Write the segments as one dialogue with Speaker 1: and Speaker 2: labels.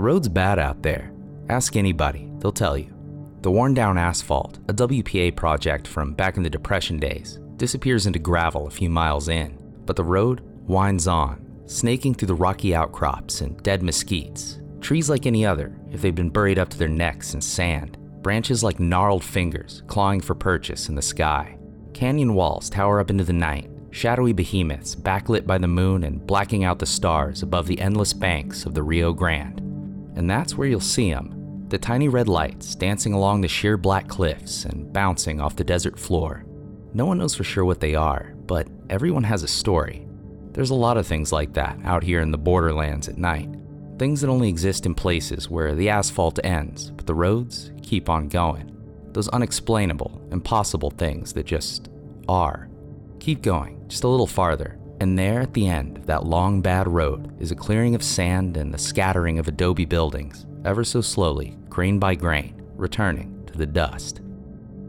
Speaker 1: The road's bad out there. Ask anybody, they'll tell you. The worn down asphalt, a WPA project from back in the Depression days, disappears into gravel a few miles in, but the road winds on, snaking through the rocky outcrops and dead mesquites. Trees like any other, if they've been buried up to their necks in sand, branches like gnarled fingers clawing for purchase in the sky. Canyon walls tower up into the night, shadowy behemoths backlit by the moon and blacking out the stars above the endless banks of the Rio Grande. And that's where you'll see them the tiny red lights dancing along the sheer black cliffs and bouncing off the desert floor. No one knows for sure what they are, but everyone has a story. There's a lot of things like that out here in the borderlands at night. Things that only exist in places where the asphalt ends, but the roads keep on going. Those unexplainable, impossible things that just are. Keep going, just a little farther, and there at the end of that long bad road is a clearing of sand and the scattering of adobe buildings, ever so slowly, grain by grain, returning to the dust.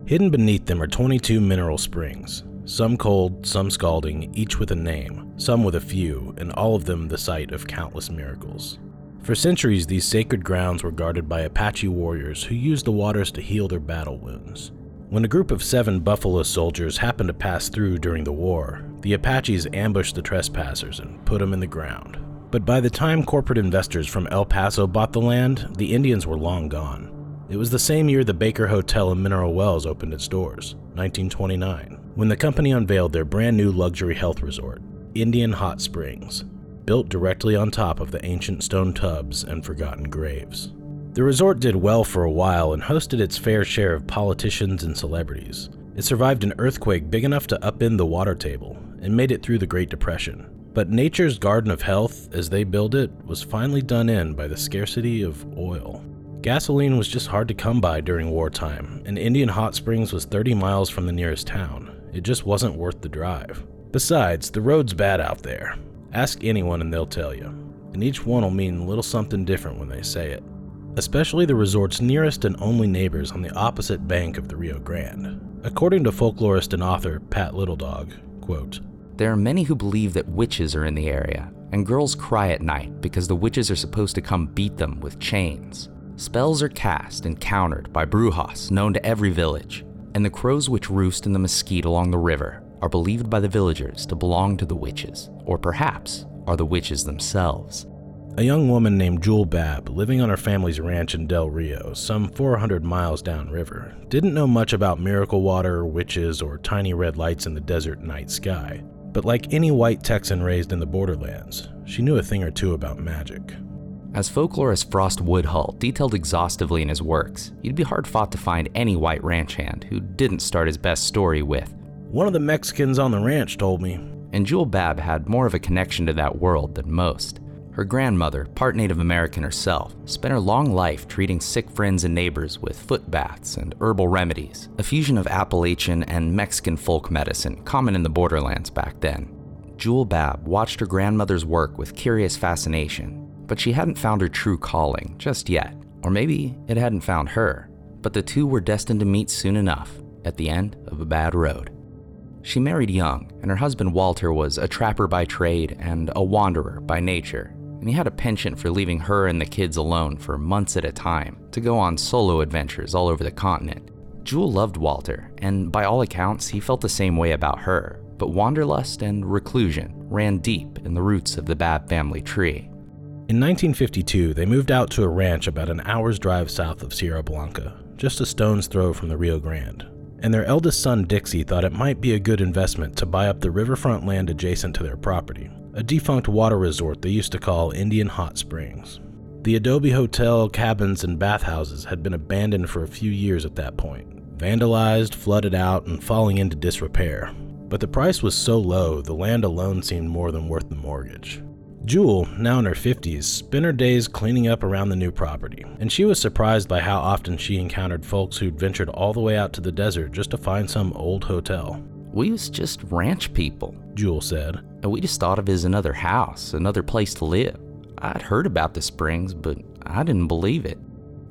Speaker 2: Hidden beneath them are 22 mineral springs, some cold, some scalding, each with a name, some with a few, and all of them the site of countless miracles. For centuries, these sacred grounds were guarded by Apache warriors who used the waters to heal their battle wounds. When a group of seven Buffalo soldiers happened to pass through during the war, the Apaches ambushed the trespassers and put them in the ground. But by the time corporate investors from El Paso bought the land, the Indians were long gone. It was the same year the Baker Hotel in Mineral Wells opened its doors, 1929, when the company unveiled their brand new luxury health resort, Indian Hot Springs, built directly on top of the ancient stone tubs and forgotten graves. The resort did well for a while and hosted its fair share of politicians and celebrities. It survived an earthquake big enough to upend the water table and made it through the Great Depression. But nature's garden of health, as they build it, was finally done in by the scarcity of oil. Gasoline was just hard to come by during wartime, and Indian Hot Springs was 30 miles from the nearest town. It just wasn't worth the drive. Besides, the road's bad out there. Ask anyone and they'll tell you. And each one will mean a little something different when they say it especially the resort's nearest and only neighbors on the opposite bank of the Rio Grande. According to folklorist and author Pat Littledog, quote,
Speaker 1: There are many who believe that witches are in the area, and girls cry at night because the witches are supposed to come beat them with chains. Spells are cast and countered by brujas known to every village, and the crows which roost in the mesquite along the river are believed by the villagers to belong to the witches, or perhaps are the witches themselves.
Speaker 2: A young woman named Jewel Babb, living on her family's ranch in Del Rio, some 400 miles downriver, didn't know much about miracle water, witches, or tiny red lights in the desert night sky. But like any white Texan raised in the borderlands, she knew a thing or two about magic.
Speaker 1: As folklorist Frost Woodhull detailed exhaustively in his works, you'd be hard fought to find any white ranch hand who didn't start his best story with,
Speaker 2: One of the Mexicans on the ranch told me.
Speaker 1: and Jewel Babb had more of a connection to that world than most. Her grandmother, part Native American herself, spent her long life treating sick friends and neighbors with foot baths and herbal remedies, a fusion of Appalachian and Mexican folk medicine common in the borderlands back then. Jewel Babb watched her grandmother's work with curious fascination, but she hadn't found her true calling just yet. Or maybe it hadn't found her, but the two were destined to meet soon enough at the end of a bad road. She married young, and her husband Walter was a trapper by trade and a wanderer by nature, and he had a penchant for leaving her and the kids alone for months at a time to go on solo adventures all over the continent. Jewel loved Walter, and by all accounts, he felt the same way about her, but wanderlust and reclusion ran deep in the roots of the Babb family tree.
Speaker 2: In 1952, they moved out to a ranch about an hour's drive south of Sierra Blanca, just a stone's throw from the Rio Grande. And their eldest son, Dixie, thought it might be a good investment to buy up the riverfront land adjacent to their property, a defunct water resort they used to call Indian Hot Springs. The Adobe Hotel, cabins, and bathhouses had been abandoned for a few years at that point, vandalized, flooded out, and falling into disrepair. But the price was so low, the land alone seemed more than worth the mortgage. Jewel, now in her 50s, spent her days cleaning up around the new property, and she was surprised by how often she encountered folks who'd ventured all the way out to the desert just to find some old hotel.
Speaker 1: We was just ranch people,
Speaker 2: Jewel said.
Speaker 1: And we just thought of it as another house, another place to live. I'd heard about the springs, but I didn't believe it.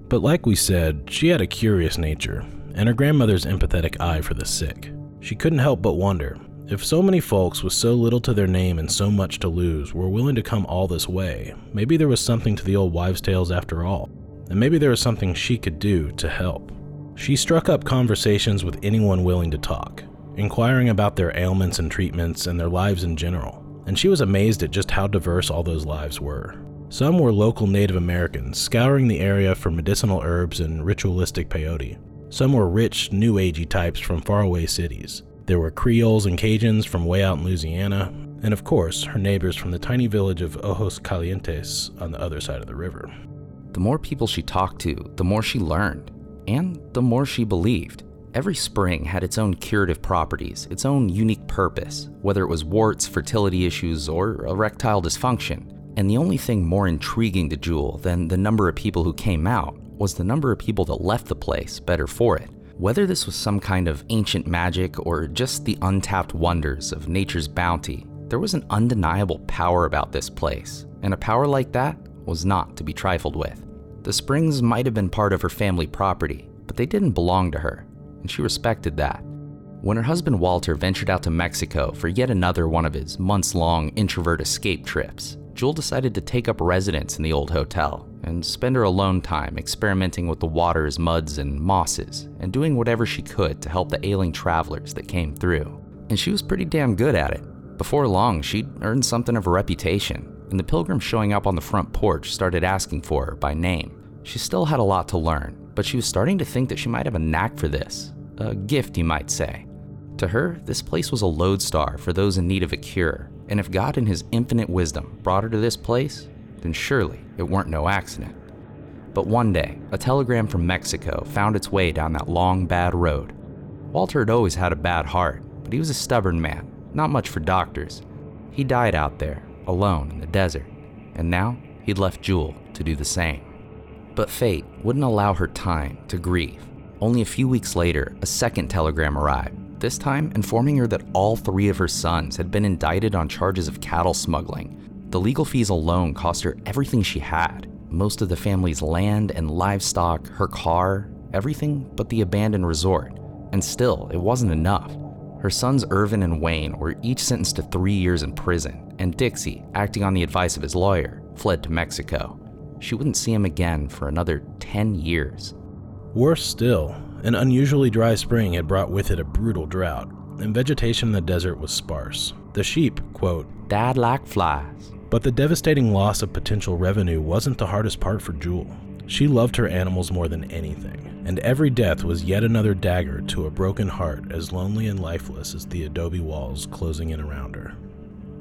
Speaker 2: But like we said, she had a curious nature, and her grandmother's empathetic eye for the sick. She couldn't help but wonder If so many folks with so little to their name and so much to lose were willing to come all this way, maybe there was something to the old wives' tales after all, and maybe there was something she could do to help. She struck up conversations with anyone willing to talk, inquiring about their ailments and treatments and their lives in general, and she was amazed at just how diverse all those lives were. Some were local Native Americans, scouring the area for medicinal herbs and ritualistic peyote. Some were rich, new agey types from faraway cities. There were Creoles and Cajuns from way out in Louisiana, and of course, her neighbors from the tiny village of Ojos Calientes on the other side of the river.
Speaker 1: The more people she talked to, the more she learned, and the more she believed. Every spring had its own curative properties, its own unique purpose, whether it was warts, fertility issues, or erectile dysfunction. And the only thing more intriguing to Jewel than the number of people who came out was the number of people that left the place better for it. Whether this was some kind of ancient magic or just the untapped wonders of nature's bounty, there was an undeniable power about this place, and a power like that was not to be trifled with. The springs might have been part of her family property, but they didn't belong to her, and she respected that. When her husband Walter ventured out to Mexico for yet another one of his months long introvert escape trips, Jewel decided to take up residence in the old hotel and spend her alone time experimenting with the waters, muds, and mosses, and doing whatever she could to help the ailing travelers that came through. And she was pretty damn good at it. Before long, she'd earned something of a reputation, and the pilgrims showing up on the front porch started asking for her by name. She still had a lot to learn, but she was starting to think that she might have a knack for this. A gift, you might say. To her, this place was a lodestar for those in need of a cure, and if God in His infinite wisdom brought her to this place, then surely it weren't no accident. But one day, a telegram from Mexico found its way down that long, bad road. Walter had always had a bad heart, but he was a stubborn man, not much for doctors. He died out there, alone in the desert, and now he'd left Jewel to do the same. But fate wouldn't allow her time to grieve. Only a few weeks later, a second telegram arrived, this time informing her that all three of her sons had been indicted on charges of cattle smuggling the legal fees alone cost her everything she had most of the family's land and livestock, her car, everything but the abandoned resort. And still, it wasn't enough. Her sons Irvin and Wayne were each sentenced to three years in prison, and Dixie, acting on the advice of his lawyer, fled to Mexico. She wouldn't see him again for another 10 years.
Speaker 2: Worse still, an unusually dry spring had brought with it a brutal drought, and vegetation in the desert was sparse. The sheep, quote,
Speaker 1: died like flies.
Speaker 2: But the devastating loss of potential revenue wasn't the hardest part for Jewel. She loved her animals more than anything, and every death was yet another dagger to a broken heart as lonely and lifeless as the adobe walls closing in around her.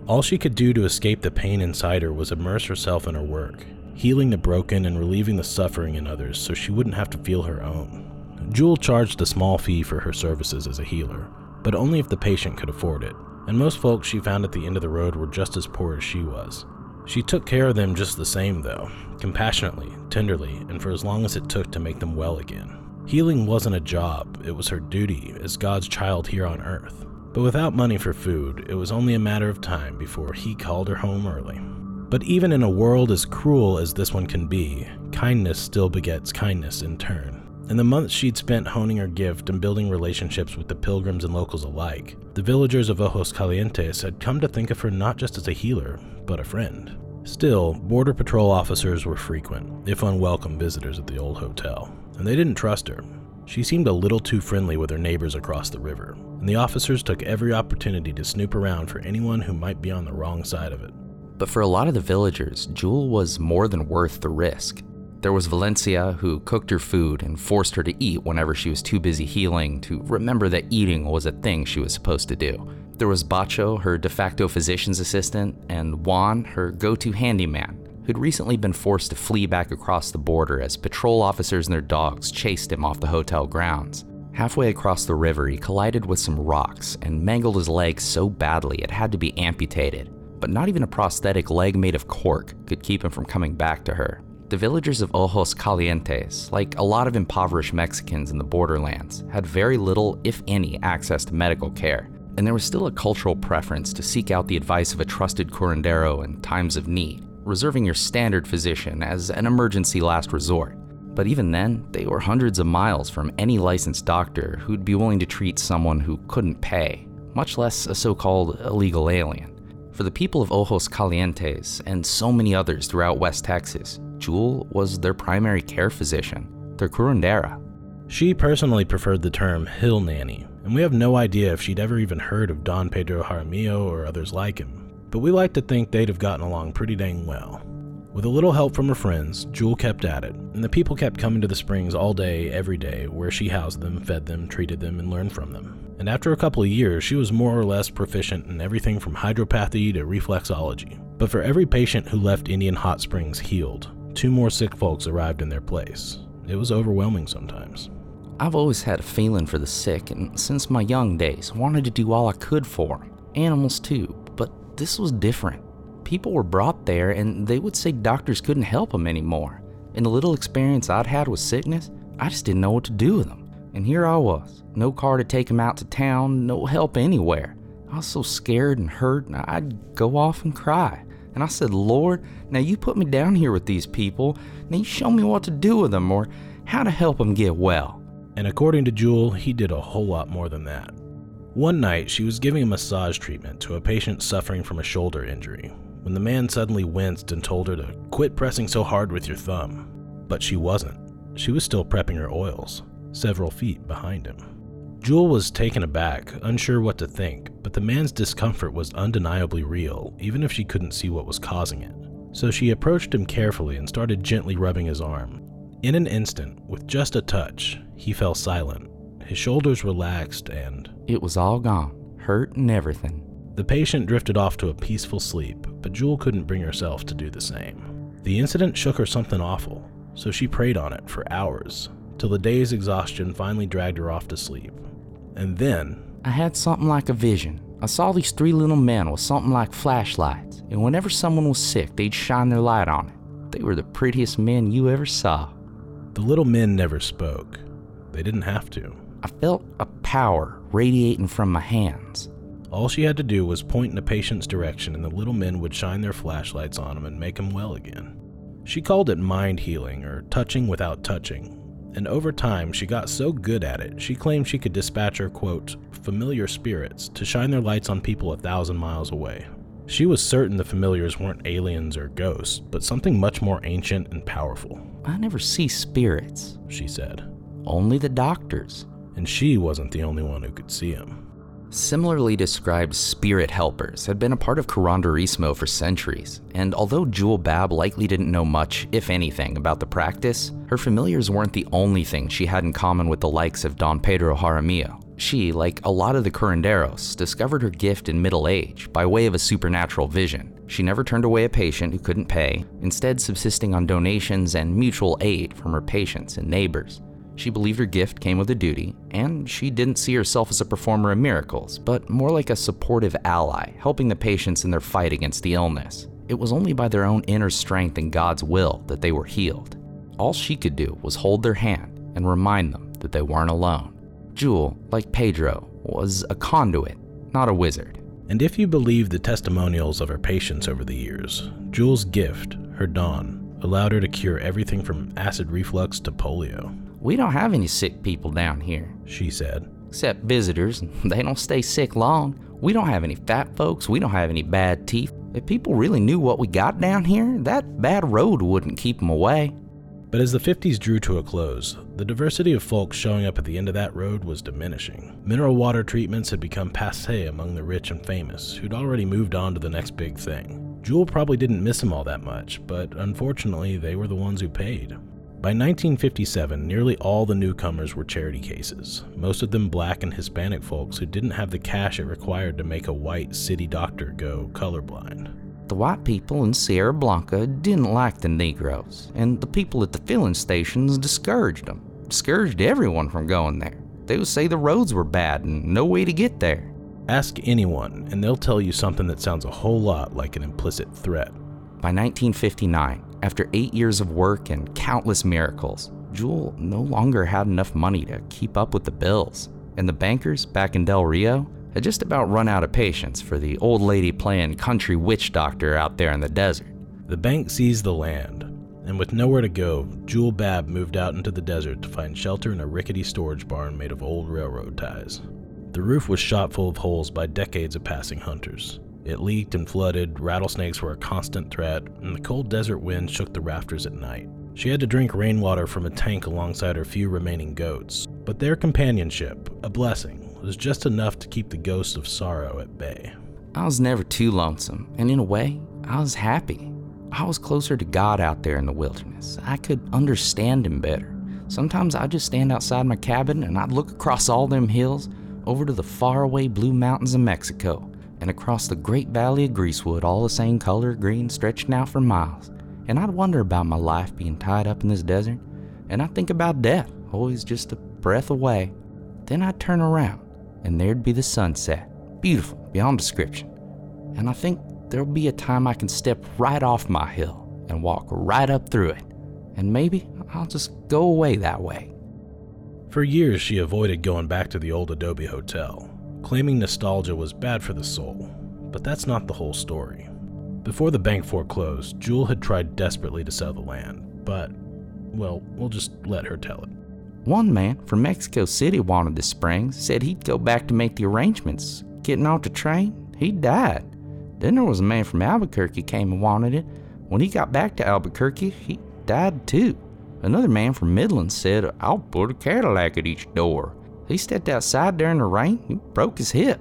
Speaker 2: All she could do to escape the pain inside her was immerse herself in her work, healing the broken and relieving the suffering in others so she wouldn't have to feel her own. Jewel charged a small fee for her services as a healer, but only if the patient could afford it, and most folks she found at the end of the road were just as poor as she was. She took care of them just the same, though, compassionately, tenderly, and for as long as it took to make them well again. Healing wasn't a job, it was her duty as God's child here on earth. But without money for food, it was only a matter of time before he called her home early. But even in a world as cruel as this one can be, kindness still begets kindness in turn. In the months she'd spent honing her gift and building relationships with the pilgrims and locals alike, the villagers of Ojos Calientes had come to think of her not just as a healer, but a friend. Still, Border Patrol officers were frequent, if unwelcome visitors at the old hotel, and they didn't trust her. She seemed a little too friendly with her neighbors across the river, and the officers took every opportunity to snoop around for anyone who might be on the wrong side of it.
Speaker 1: But for a lot of the villagers, Jewel was more than worth the risk. There was Valencia, who cooked her food and forced her to eat whenever she was too busy healing to remember that eating was a thing she was supposed to do. There was Bacho, her de facto physician's assistant, and Juan, her go to handyman, who'd recently been forced to flee back across the border as patrol officers and their dogs chased him off the hotel grounds. Halfway across the river, he collided with some rocks and mangled his leg so badly it had to be amputated. But not even a prosthetic leg made of cork could keep him from coming back to her. The villagers of Ojos Calientes, like a lot of impoverished Mexicans in the borderlands, had very little, if any, access to medical care, and there was still a cultural preference to seek out the advice of a trusted curandero in times of need, reserving your standard physician as an emergency last resort. But even then, they were hundreds of miles from any licensed doctor who'd be willing to treat someone who couldn't pay, much less a so called illegal alien. For the people of Ojos Calientes and so many others throughout West Texas, Jewel was their primary care physician, their curandera.
Speaker 2: She personally preferred the term hill nanny, and we have no idea if she'd ever even heard of Don Pedro Jaramillo or others like him, but we like to think they'd have gotten along pretty dang well. With a little help from her friends, Jewel kept at it, and the people kept coming to the springs all day, every day, where she housed them, fed them, treated them, and learned from them. And after a couple of years, she was more or less proficient in everything from hydropathy to reflexology. But for every patient who left Indian Hot Springs healed, two more sick folks arrived in their place. It was overwhelming sometimes.
Speaker 1: I've always had a feeling for the sick, and since my young days, wanted to do all I could for them. Animals too, but this was different people were brought there and they would say doctors couldn't help them anymore. In the little experience I'd had with sickness, I just didn't know what to do with them. And here I was, no car to take him out to town, no help anywhere. I was so scared and hurt, and I'd go off and cry. And I said, Lord, now you put me down here with these people. Now you show me what to do with them or how to help them get well.
Speaker 2: And according to Jewel, he did a whole lot more than that. One night, she was giving a massage treatment to a patient suffering from a shoulder injury when the man suddenly winced and told her to quit pressing so hard with your thumb. But she wasn't. She was still prepping her oils, several feet behind him. Jewel was taken aback, unsure what to think, but the man's discomfort was undeniably real, even if she couldn't see what was causing it. So she approached him carefully and started gently rubbing his arm. In an instant, with just a touch, he fell silent. His shoulders relaxed and.
Speaker 1: It was all gone, hurt and everything.
Speaker 2: The patient drifted off to a peaceful sleep, but Jewel couldn't bring herself to do the same. The incident shook her something awful, so she prayed on it for hours, till the day's exhaustion finally dragged her off to sleep. And then.
Speaker 1: I had something like a vision. I saw these three little men with something like flashlights, and whenever someone was sick, they'd shine their light on it. They were the prettiest men you ever saw.
Speaker 2: The little men never spoke. They didn't have to.
Speaker 1: I felt a power radiating from my hands.
Speaker 2: All she had to do was point in a patient's direction, and the little men would shine their flashlights on him and make him well again. She called it mind healing, or touching without touching, and over time she got so good at it, she claimed she could dispatch her, quote, familiar spirits to shine their lights on people a thousand miles away. She was certain the familiars weren't aliens or ghosts, but something much more ancient and powerful.
Speaker 1: I never see spirits,
Speaker 2: she said.
Speaker 1: Only the doctors.
Speaker 2: And she wasn't the only one who could see them.
Speaker 1: Similarly described spirit helpers had been a part of Curanderismo for centuries, and although Jewel Babb likely didn't know much, if anything, about the practice, her familiars weren't the only thing she had in common with the likes of Don Pedro Jaramillo. She, like a lot of the curanderos, discovered her gift in middle age by way of a supernatural vision. She never turned away a patient who couldn't pay, instead subsisting on donations and mutual aid from her patients and neighbors. She believed her gift came with a duty, and she didn't see herself as a performer of miracles, but more like a supportive ally, helping the patients in their fight against the illness. It was only by their own inner strength and God's will that they were healed. All she could do was hold their hand and remind them that they weren't alone. Jewel, like Pedro, was a conduit, not a wizard.
Speaker 2: And if you believe the testimonials of her patients over the years, Jewel's gift, her don, allowed her to cure everything from acid reflux to polio.
Speaker 1: We don't have any sick people down here,
Speaker 2: she said.
Speaker 1: Except visitors. They don't stay sick long. We don't have any fat folks. We don't have any bad teeth. If people really knew what we got down here, that bad road wouldn't keep them away.
Speaker 2: But as the 50s drew to a close, the diversity of folks showing up at the end of that road was diminishing. Mineral water treatments had become passe among the rich and famous, who'd already moved on to the next big thing. Jewel probably didn't miss them all that much, but unfortunately, they were the ones who paid. By 1957, nearly all the newcomers were charity cases, most of them black and Hispanic folks who didn't have the cash it required to make a white city doctor go colorblind.
Speaker 1: The white people in Sierra Blanca didn't like the Negroes, and the people at the filling stations discouraged them, discouraged everyone from going there. They would say the roads were bad and no way to get there.
Speaker 2: Ask anyone, and they'll tell you something that sounds a whole lot like an implicit threat.
Speaker 1: By 1959, after eight years of work and countless miracles, Jewel no longer had enough money to keep up with the bills, and the bankers back in Del Rio had just about run out of patience for the old lady playing country witch doctor out there in the desert.
Speaker 2: The bank seized the land, and with nowhere to go, Jewel Babb moved out into the desert to find shelter in a rickety storage barn made of old railroad ties. The roof was shot full of holes by decades of passing hunters. It leaked and flooded, rattlesnakes were a constant threat, and the cold desert wind shook the rafters at night. She had to drink rainwater from a tank alongside her few remaining goats, but their companionship, a blessing, was just enough to keep the ghost of sorrow at bay.
Speaker 1: I was never too lonesome, and in a way, I was happy. I was closer to God out there in the wilderness. I could understand Him better. Sometimes I'd just stand outside my cabin and I'd look across all them hills over to the faraway blue mountains of Mexico and across the great valley of Greasewood, all the same color green, stretching out for miles. And I'd wonder about my life being tied up in this desert, and I'd think about death, always just a breath away. Then I'd turn around, and there'd be the sunset, beautiful beyond description. And I think there'll be a time I can step right off my hill and walk right up through it, and maybe I'll just go away that way.
Speaker 2: For years, she avoided going back to the old Adobe Hotel, claiming nostalgia was bad for the soul. But that's not the whole story. Before the bank foreclosed, Jewel had tried desperately to sell the land, but, well, we'll just let her tell it.
Speaker 1: One man from Mexico City wanted the springs, said he'd go back to make the arrangements. Getting off the train, he died. Then there was a man from Albuquerque came and wanted it. When he got back to Albuquerque, he died too. Another man from Midland said, I'll put a Cadillac at each door. He stepped outside during the rain, broke his hip.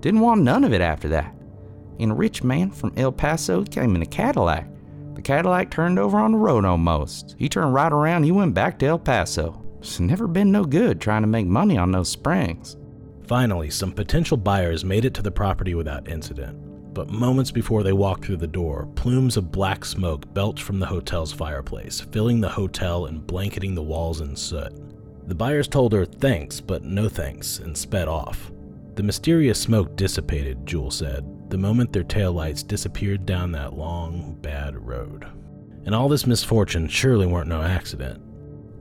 Speaker 1: Didn't want none of it after that. And a rich man from El Paso came in a Cadillac. The Cadillac turned over on the road almost. He turned right around, he went back to El Paso. It's never been no good trying to make money on those springs.
Speaker 2: Finally, some potential buyers made it to the property without incident but moments before they walked through the door, plumes of black smoke belched from the hotel's fireplace, filling the hotel and blanketing the walls in soot. The buyers told her thanks, but no thanks, and sped off. The mysterious smoke dissipated, Jewel said, the moment their taillights disappeared down that long, bad road. And all this misfortune surely weren't no accident.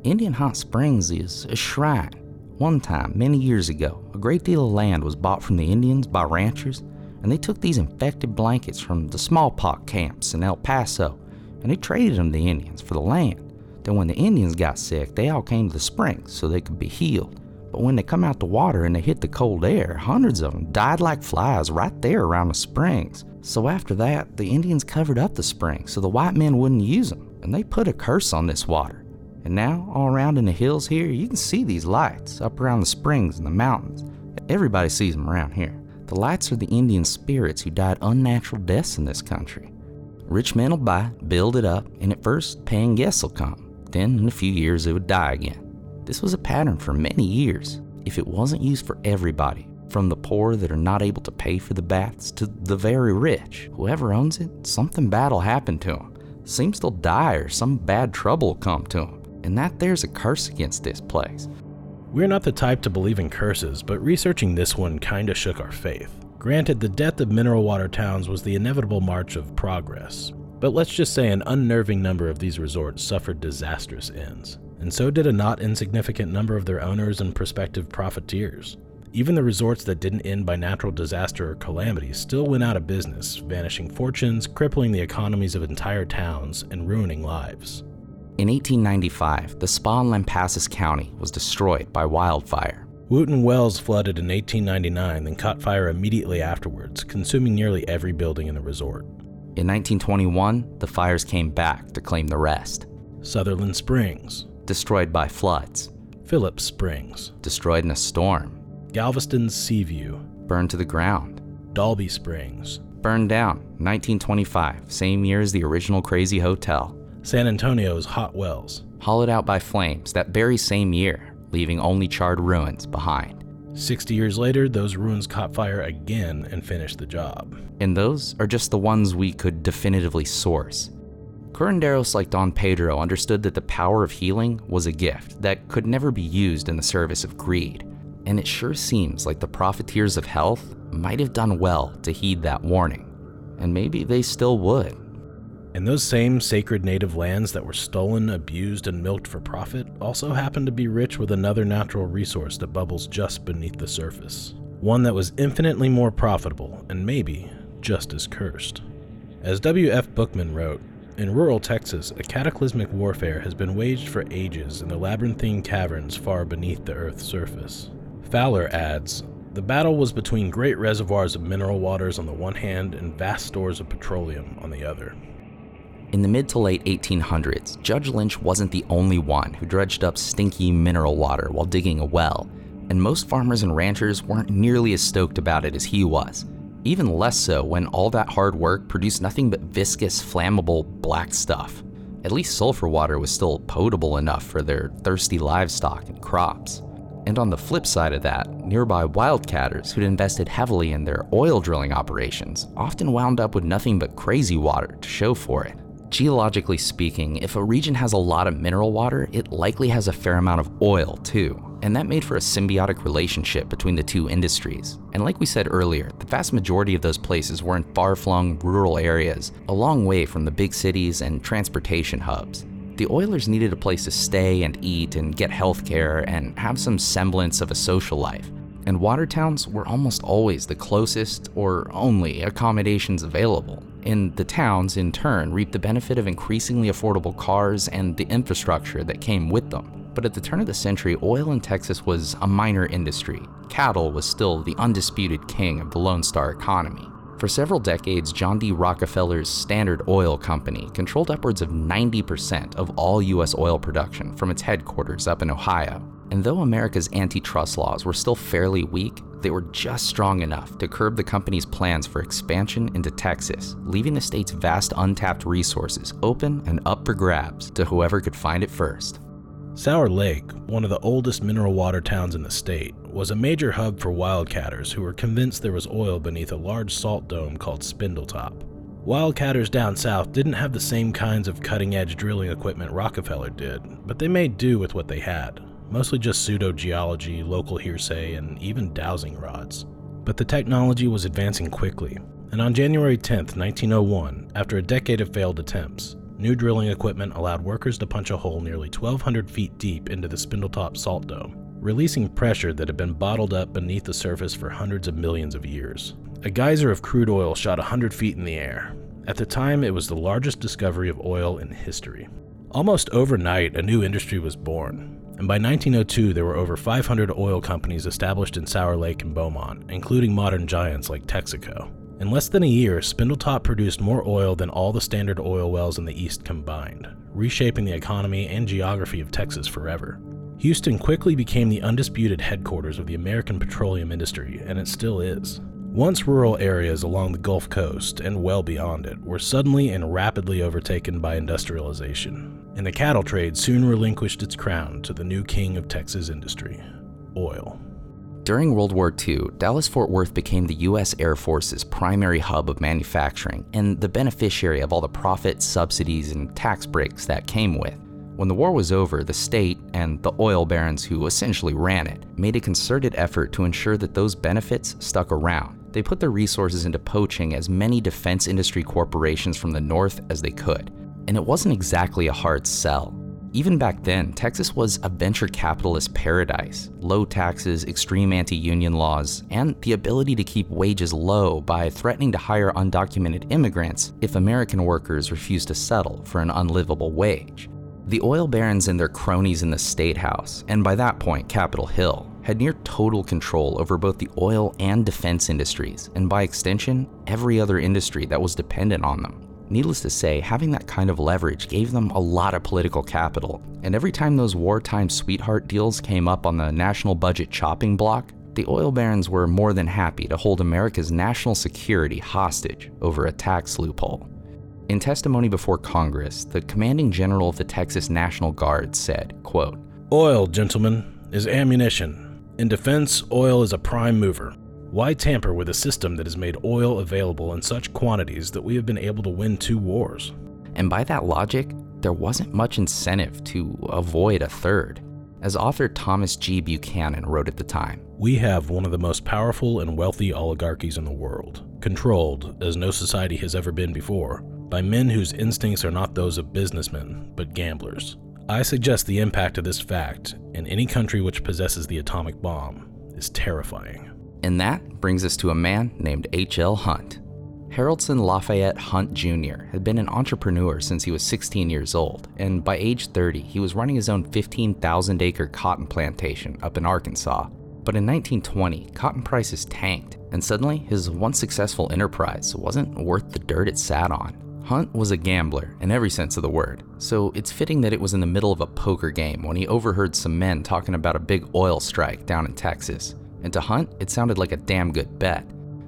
Speaker 1: Indian Hot Springs is a shrine. One time, many years ago, a great deal of land was bought from the Indians by ranchers and they took these infected blankets from the smallpox camps in El Paso and they traded them to the Indians for the land. Then, when the Indians got sick, they all came to the springs so they could be healed. But when they come out the water and they hit the cold air, hundreds of them died like flies right there around the springs. So after that, the Indians covered up the springs so the white men wouldn't use them, and they put a curse on this water. And now, all around in the hills here, you can see these lights up around the springs and the mountains. Everybody sees them around here. The lights are the Indian spirits who died unnatural deaths in this country. Rich men will buy, build it up, and at first, paying guests will come. Then, in a few years, it would die again. This was a pattern for many years. If it wasn't used for everybody, from the poor that are not able to pay for the baths to the very rich, whoever owns it, something bad will happen to them. Seems they'll die or some bad trouble will come to them. And that there's a curse against this place.
Speaker 2: We're not the type to believe in curses, but researching this one kinda shook our faith. Granted, the death of mineral water towns was the inevitable march of progress, but let's just say an unnerving number of these resorts suffered disastrous ends, and so did a not insignificant number of their owners and prospective profiteers. Even the resorts that didn't end by natural disaster or calamity still went out of business, vanishing fortunes, crippling the economies of entire towns, and ruining lives.
Speaker 1: In 1895, the spa in Lampasas County was destroyed by wildfire.
Speaker 2: Wootton Wells flooded in 1899, then caught fire immediately afterwards, consuming nearly every building in the resort.
Speaker 1: In 1921, the fires came back to claim the rest.
Speaker 2: Sutherland Springs,
Speaker 1: destroyed by floods.
Speaker 2: Phillips Springs,
Speaker 1: destroyed in a storm.
Speaker 2: Galveston's Seaview,
Speaker 1: burned to the ground.
Speaker 2: Dalby Springs,
Speaker 1: burned down 1925, same year as the original Crazy Hotel.
Speaker 2: San Antonio's Hot Wells.
Speaker 1: Hollowed out by flames that very same year, leaving only charred ruins behind.
Speaker 2: 60 years later, those ruins caught fire again and finished the job.
Speaker 1: And those are just the ones we could definitively source. Curanderos like Don Pedro understood that the power of healing was a gift that could never be used in the service of greed. And it sure seems like the profiteers of health might have done well to heed that warning. And maybe they still would.
Speaker 2: And those same sacred native lands that were stolen, abused, and milked for profit also happen to be rich with another natural resource that bubbles just beneath the surface. One that was infinitely more profitable and maybe just as cursed. As W.F. Bookman wrote, in rural Texas, a cataclysmic warfare has been waged for ages in the labyrinthine caverns far beneath the Earth's surface. Fowler adds, The battle was between great reservoirs of mineral waters on the one hand and vast stores of petroleum on the other.
Speaker 1: In the mid to late 1800s, Judge Lynch wasn't the only one who dredged up stinky mineral water while digging a well, and most farmers and ranchers weren't nearly as stoked about it as he was. Even less so when all that hard work produced nothing but viscous, flammable black stuff. At least sulfur water was still potable enough for their thirsty livestock and crops. And on the flip side of that, nearby wildcatters who'd invested heavily in their oil drilling operations often wound up with nothing but crazy water to show for it. Geologically speaking, if a region has a lot of mineral water, it likely has a fair amount of oil too, and that made for a symbiotic relationship between the two industries. And like we said earlier, the vast majority of those places were in far flung rural areas, a long way from the big cities and transportation hubs. The Oilers needed a place to stay and eat and get health care and have some semblance of a social life. And water towns were almost always the closest or only accommodations available and the towns, in turn, reaped the benefit of increasingly affordable cars and the infrastructure that came with them. But at the turn of the century, oil in Texas was a minor industry. Cattle was still the undisputed king of the Lone Star economy. For several decades, John D. Rockefeller's Standard Oil Company controlled upwards of 90% of all U.S. oil production from its headquarters up in Ohio. And though America's antitrust laws were still fairly weak, they were just strong enough to curb the company's plans for expansion into Texas, leaving the state's vast untapped resources open and up for grabs to whoever could find it first.
Speaker 2: Sour Lake, one of the oldest mineral water towns in the state, was a major hub for wildcatters who were convinced there was oil beneath a large salt dome called Spindletop. Wildcatters down south didn't have the same kinds of cutting edge drilling equipment Rockefeller did, but they made do with what they had mostly just pseudo geology, local hearsay, and even dowsing rods. But the technology was advancing quickly, and on January 10, 1901, after a decade of failed attempts, new drilling equipment allowed workers to punch a hole nearly 1,200 feet deep into the Spindletop salt dome, releasing pressure that had been bottled up beneath the surface for hundreds of millions of years. A geyser of crude oil shot 100 feet in the air. At the time, it was the largest discovery of oil in history. Almost overnight, a new industry was born and by 1902 there were over 500 oil companies established in Sour Lake and Beaumont, including modern giants like Texaco. In less than a year, Spindletop produced more oil than all the standard oil wells in the East combined, reshaping the economy and geography of Texas forever. Houston quickly became the undisputed headquarters of the American petroleum industry, and it still is. Once rural areas along the Gulf Coast and well beyond it were suddenly and rapidly overtaken by industrialization, and the cattle trade soon relinquished its crown to the new king of Texas industry oil.
Speaker 1: During World War II, Dallas Fort Worth became the U.S. Air Force's primary hub of manufacturing and the beneficiary of all the profits, subsidies, and tax breaks that came with. When the war was over, the state and the oil barons who essentially ran it made a concerted effort to ensure that those benefits stuck around. They put their resources into poaching as many defense industry corporations from the North as they could and it wasn't exactly a hard sell. Even back then, Texas was a venture capitalist paradise. Low taxes, extreme anti union laws, and the ability to keep wages low by threatening to hire undocumented immigrants if American workers refused to settle for an unlivable wage. The oil barons and their cronies in the State House, and by that point, Capitol Hill, had near total control over both the oil and defense industries, and by extension, every other industry that was dependent on them. Needless to say, having that kind of leverage gave them a lot of political capital, and every time those wartime sweetheart deals came up on the national budget chopping block, the oil barons were more than happy to hold America's national security hostage over a tax loophole. In testimony before Congress, the commanding general of the Texas National Guard said, quote,
Speaker 2: Oil, gentlemen, is ammunition. In defense, oil is a prime mover. Why tamper with a system that has made oil available in such quantities that we have been able to win two wars?
Speaker 1: And by that logic, there wasn't much incentive to avoid a third. As author Thomas G. Buchanan wrote at the time,
Speaker 2: We have one of the most powerful and wealthy oligarchies in the world, controlled, as no society has ever been before, by men whose instincts are not those of businessmen, but gamblers. I suggest the impact of this fact in any country which possesses the atomic bomb is terrifying.
Speaker 1: And that brings us to a man named H.L. Hunt. Haroldson Lafayette Hunt Jr. had been an entrepreneur since he was 16 years old, and by age 30, he was running his own 15,000 acre cotton plantation up in Arkansas. But in 1920, cotton prices tanked, and suddenly his once successful enterprise wasn't worth the dirt it sat on. Hunt was a gambler in every sense of the word, so it's fitting that it was in the middle of a poker game when he overheard some men talking about a big oil strike down in Texas. And to Hunt, it sounded like a damn good bet.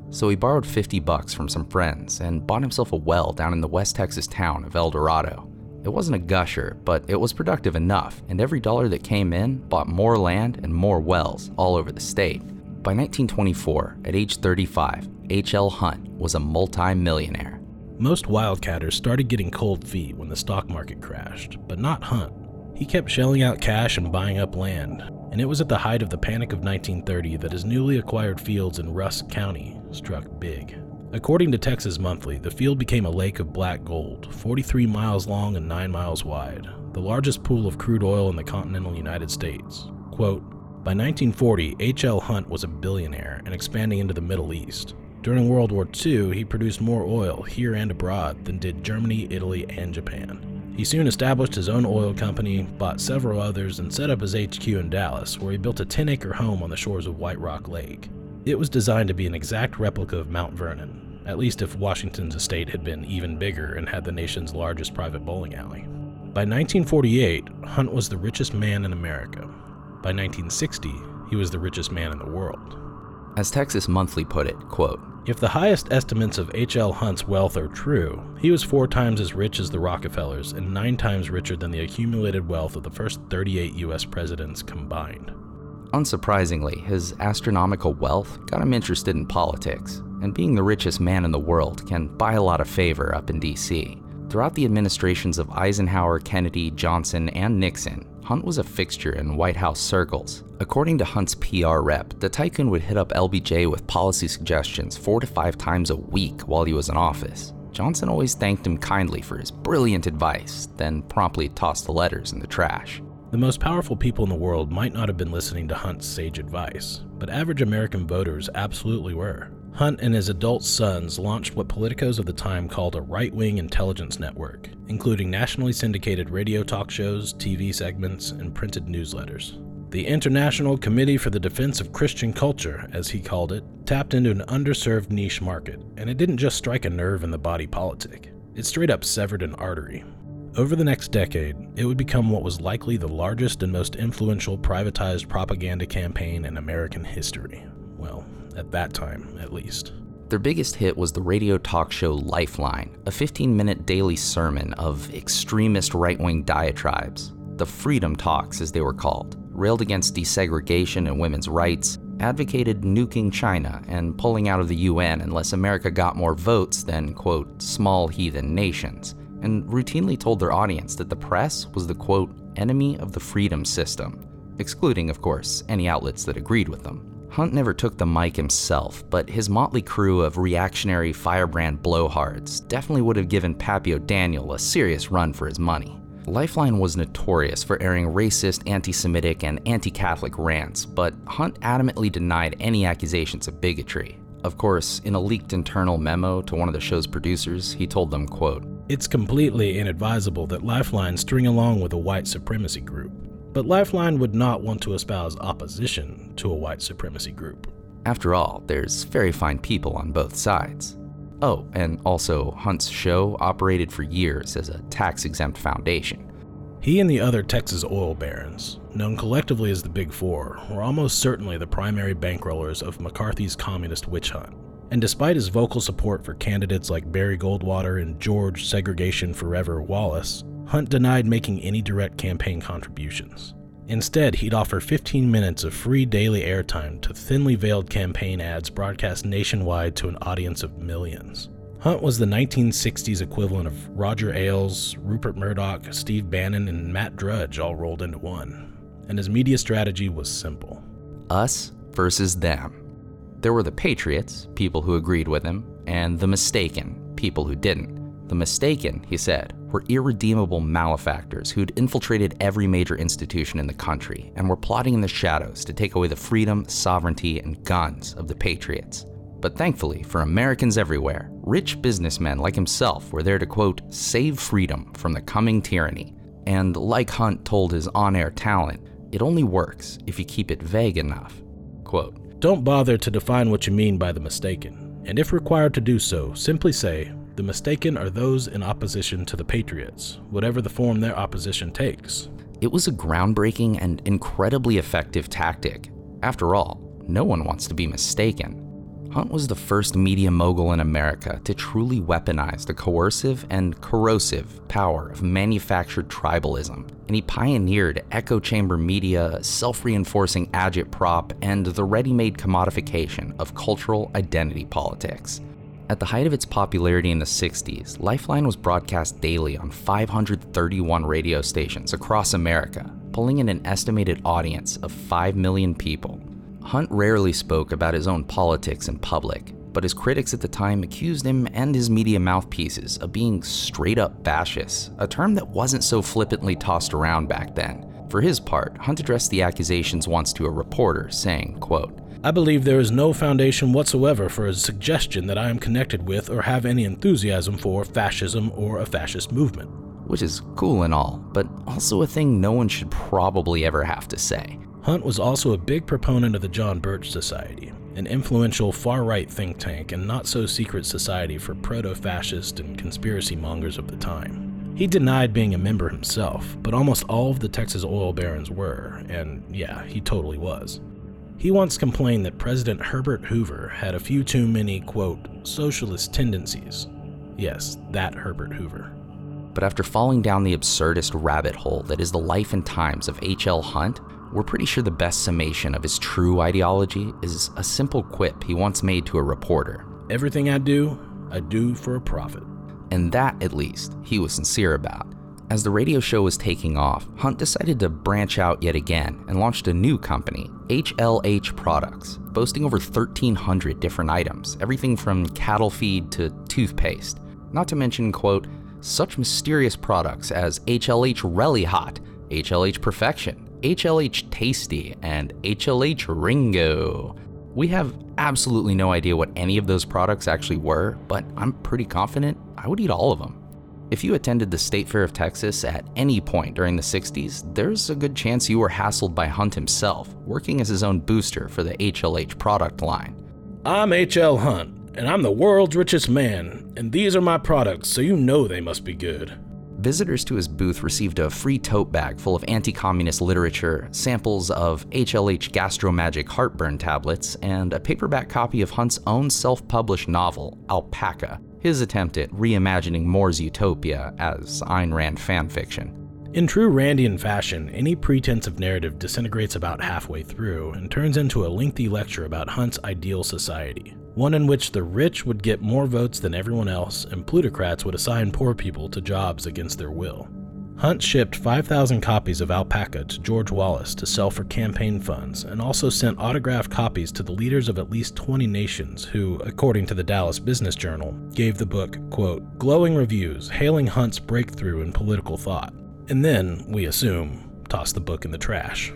Speaker 1: So he borrowed 50 bucks from some friends and bought himself a well down in the West Texas town of El Dorado. It wasn't a gusher, but it was productive enough, and every dollar that came in bought more land and more wells all over the state. By 1924, at age 35, H.L. Hunt was a multi-millionaire.
Speaker 2: Most wildcatters started getting cold feet when the stock market crashed, but not Hunt. He kept shelling out cash and buying up land, and it was at the height of the Panic of 1930 that his newly acquired fields in Rusk County struck big. According to Texas Monthly, the field became a lake of black gold, 43 miles long and 9 miles wide, the largest pool of crude oil in the continental United States. Quote, by 1940, H.L. Hunt was a billionaire and expanding into the Middle East. During World War II, he produced more oil here and abroad than did Germany, Italy, and Japan. He soon established his own oil company, bought several others, and set up his HQ in Dallas, where he built a 10 acre home on the shores of White Rock Lake. It was designed to be an exact replica of Mount Vernon, at least if Washington's estate had been even bigger and had the nation's largest private bowling alley. By 1948, Hunt was the richest man in America. By 1960, he was the richest man in the world.
Speaker 1: As Texas Monthly put it, quote,
Speaker 2: if the highest estimates of H.L. Hunt's wealth are true, he was four times as rich as the Rockefellers and nine times richer than the accumulated wealth of the first 38 U.S. presidents combined.
Speaker 1: Unsurprisingly, his astronomical wealth got him interested in politics, and being the richest man in the world can buy a lot of favor up in D.C. Throughout the administrations of Eisenhower, Kennedy, Johnson, and Nixon, Hunt was a fixture in White House circles. According to Hunt's PR rep, the tycoon would hit up LBJ with policy suggestions four to five times a week while he was in office. Johnson always thanked him kindly for his brilliant advice, then promptly tossed the letters in the trash.
Speaker 2: The most powerful people in the world might not have been listening to Hunt's sage advice, but average American voters absolutely were. Hunt and his adult sons launched what politicos of the time called a right wing intelligence network, including nationally syndicated radio talk shows, TV segments, and printed newsletters. The International Committee for the Defense of Christian Culture, as he called it, tapped into an underserved niche market, and it didn't just strike a nerve in the body politic, it straight up severed an artery. Over the next decade, it would become what was likely the largest and most influential privatized propaganda campaign in American history. At that time, at least.
Speaker 1: Their biggest hit was the radio talk show Lifeline, a 15 minute daily sermon of extremist right wing diatribes. The Freedom Talks, as they were called, railed against desegregation and women's rights, advocated nuking China and pulling out of the UN unless America got more votes than, quote, small heathen nations, and routinely told their audience that the press was the, quote, enemy of the freedom system, excluding, of course, any outlets that agreed with them. Hunt never took the mic himself, but his motley crew of reactionary firebrand blowhards definitely would have given Pappy O'Daniel a serious run for his money. Lifeline was notorious for airing racist, anti Semitic, and anti Catholic rants, but Hunt adamantly denied any accusations of bigotry. Of course, in a leaked internal memo to one of the show's producers, he told them, quote,
Speaker 2: It's completely inadvisable that Lifeline string along with a white supremacy group but Lifeline would not want to espouse opposition to a white supremacy group.
Speaker 1: After all, there's very fine people on both sides. Oh, and also, Hunt's show operated for years as a tax exempt foundation.
Speaker 2: He and the other Texas oil barons, known collectively as the Big Four, were almost certainly the primary bankrollers of McCarthy's communist witch hunt. And despite his vocal support for candidates like Barry Goldwater and George Segregation Forever Wallace, Hunt denied making any direct campaign contributions. Instead, he'd offer 15 minutes of free daily airtime to thinly veiled campaign ads broadcast nationwide to an audience of millions. Hunt was the 1960s equivalent of Roger Ailes, Rupert Murdoch, Steve Bannon, and Matt Drudge all rolled into one. And his media strategy was simple
Speaker 1: us versus them. There were the patriots, people who agreed with him, and the mistaken, people who didn't. The mistaken, he said, were irredeemable malefactors who'd infiltrated every major institution in the country and were plotting in the shadows to take away the freedom, sovereignty, and guns of the patriots. But thankfully, for Americans everywhere, rich businessmen like himself were there to, quote, save freedom from the coming tyranny. And like Hunt told his on air talent, it only works if you keep it vague enough. Quote,
Speaker 2: Don't bother to define what you mean by the mistaken, and if required to do so, simply say, the mistaken are those in opposition to the Patriots, whatever the form their opposition takes.
Speaker 1: It was a groundbreaking and incredibly effective tactic. After all, no one wants to be mistaken. Hunt was the first media mogul in America to truly weaponize the coercive and corrosive power of manufactured tribalism, and he pioneered echo chamber media, self reinforcing agitprop, and the ready made commodification of cultural identity politics. At the height of its popularity in the 60s, Lifeline was broadcast daily on 531 radio stations across America, pulling in an estimated audience of 5 million people. Hunt rarely spoke about his own politics in public, but his critics at the time accused him and his media mouthpieces of being straight up fascist, a term that wasn't so flippantly tossed around back then. For his part, Hunt addressed the accusations once to a reporter, saying, quote,
Speaker 2: I believe there is no foundation whatsoever for a suggestion that I am connected with or have any enthusiasm for fascism or a fascist movement.
Speaker 1: Which is cool and all, but also a thing no one should probably ever have to say.
Speaker 2: Hunt was also a big proponent of the John Birch Society, an influential far right think tank and not so secret society for proto fascist and conspiracy mongers of the time. He denied being a member himself, but almost all of the Texas oil barons were, and yeah, he totally was. He once complained that President Herbert Hoover had a few too many, quote, socialist tendencies. Yes, that Herbert Hoover.
Speaker 1: But after falling down the absurdist rabbit hole that is the life and times of H.L. Hunt, we're pretty sure the best summation of his true ideology is a simple quip he once made to a reporter.
Speaker 2: Everything I do, I do for a profit.
Speaker 1: And that, at least, he was sincere about. As the radio show was taking off, Hunt decided to branch out yet again and launched a new company, HLH Products, boasting over 1,300 different items, everything from cattle feed to toothpaste. Not to mention, quote, such mysterious products as HLH Relly Hot, HLH Perfection, HLH Tasty, and HLH Ringo. We have absolutely no idea what any of those products actually were, but I'm pretty confident I would eat all of them. If you attended the State Fair of Texas at any point during the 60s, there's a good chance you were hassled by Hunt himself, working as his own booster for the HLH product line.
Speaker 2: I'm H.L. Hunt, and I'm the world's richest man, and these are my products, so you know they must be good.
Speaker 1: Visitors to his booth received a free tote bag full of anti communist literature, samples of HLH Gastromagic heartburn tablets, and a paperback copy of Hunt's own self published novel, Alpaca, his attempt at reimagining Moore's utopia as Ayn Rand fanfiction.
Speaker 2: In true Randian fashion, any pretense of narrative disintegrates about halfway through and turns into a lengthy lecture about Hunt's ideal society, one in which the rich would get more votes than everyone else and plutocrats would assign poor people to jobs against their will. Hunt shipped 5,000 copies of Alpaca to George Wallace to sell for campaign funds and also sent autographed copies to the leaders of at least 20 nations who, according to the Dallas Business Journal, gave the book, quote, glowing reviews hailing Hunt's breakthrough in political thought. And then, we assume, tossed the book in the trash.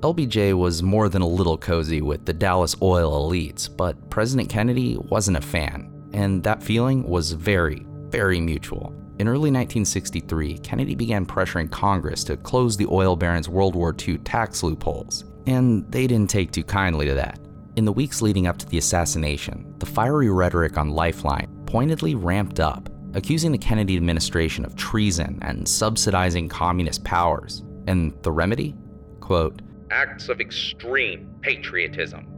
Speaker 1: LBJ was more than a little cozy with the Dallas oil elites, but President Kennedy wasn't a fan, and that feeling was very, very mutual. In early 1963, Kennedy began pressuring Congress to close the oil barons' World War II tax loopholes, and they didn't take too kindly to that. In the weeks leading up to the assassination, the fiery rhetoric on Lifeline pointedly ramped up, accusing the Kennedy administration of treason and subsidizing communist powers. And the remedy? Quote,
Speaker 3: acts of extreme patriotism.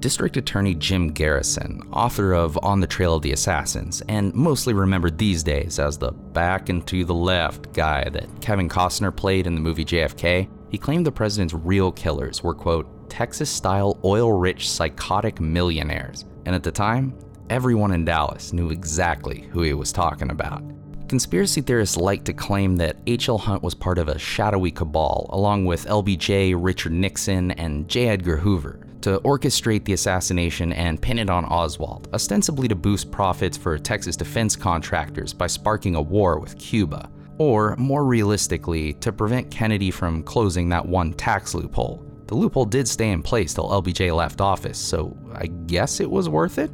Speaker 1: District Attorney Jim Garrison, author of On the Trail of the Assassins, and mostly remembered these days as the back and to the left guy that Kevin Costner played in the movie JFK, he claimed the president's real killers were, quote, Texas style oil rich psychotic millionaires. And at the time, everyone in Dallas knew exactly who he was talking about. Conspiracy theorists like to claim that H.L. Hunt was part of a shadowy cabal, along with LBJ, Richard Nixon, and J. Edgar Hoover, to orchestrate the assassination and pin it on Oswald, ostensibly to boost profits for Texas defense contractors by sparking a war with Cuba, or more realistically, to prevent Kennedy from closing that one tax loophole. The loophole did stay in place till LBJ left office, so I guess it was worth it?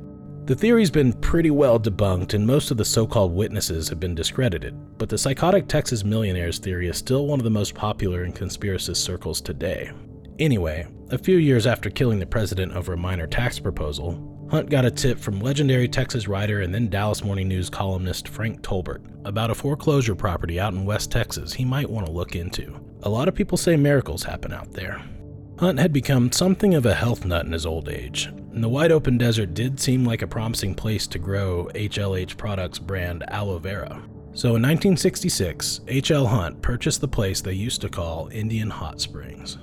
Speaker 2: The theory's been pretty well debunked, and most of the so called witnesses have been discredited, but the psychotic Texas millionaires theory is still one of the most popular in conspiracist circles today. Anyway, a few years after killing the president over a minor tax proposal, Hunt got a tip from legendary Texas writer and then Dallas Morning News columnist Frank Tolbert about a foreclosure property out in West Texas he might want to look into. A lot of people say miracles happen out there. Hunt had become something of a health nut in his old age, and the wide open desert did seem like a promising place to grow HLH Products brand aloe vera. So in 1966, H.L. Hunt purchased the place they used to call Indian Hot Springs.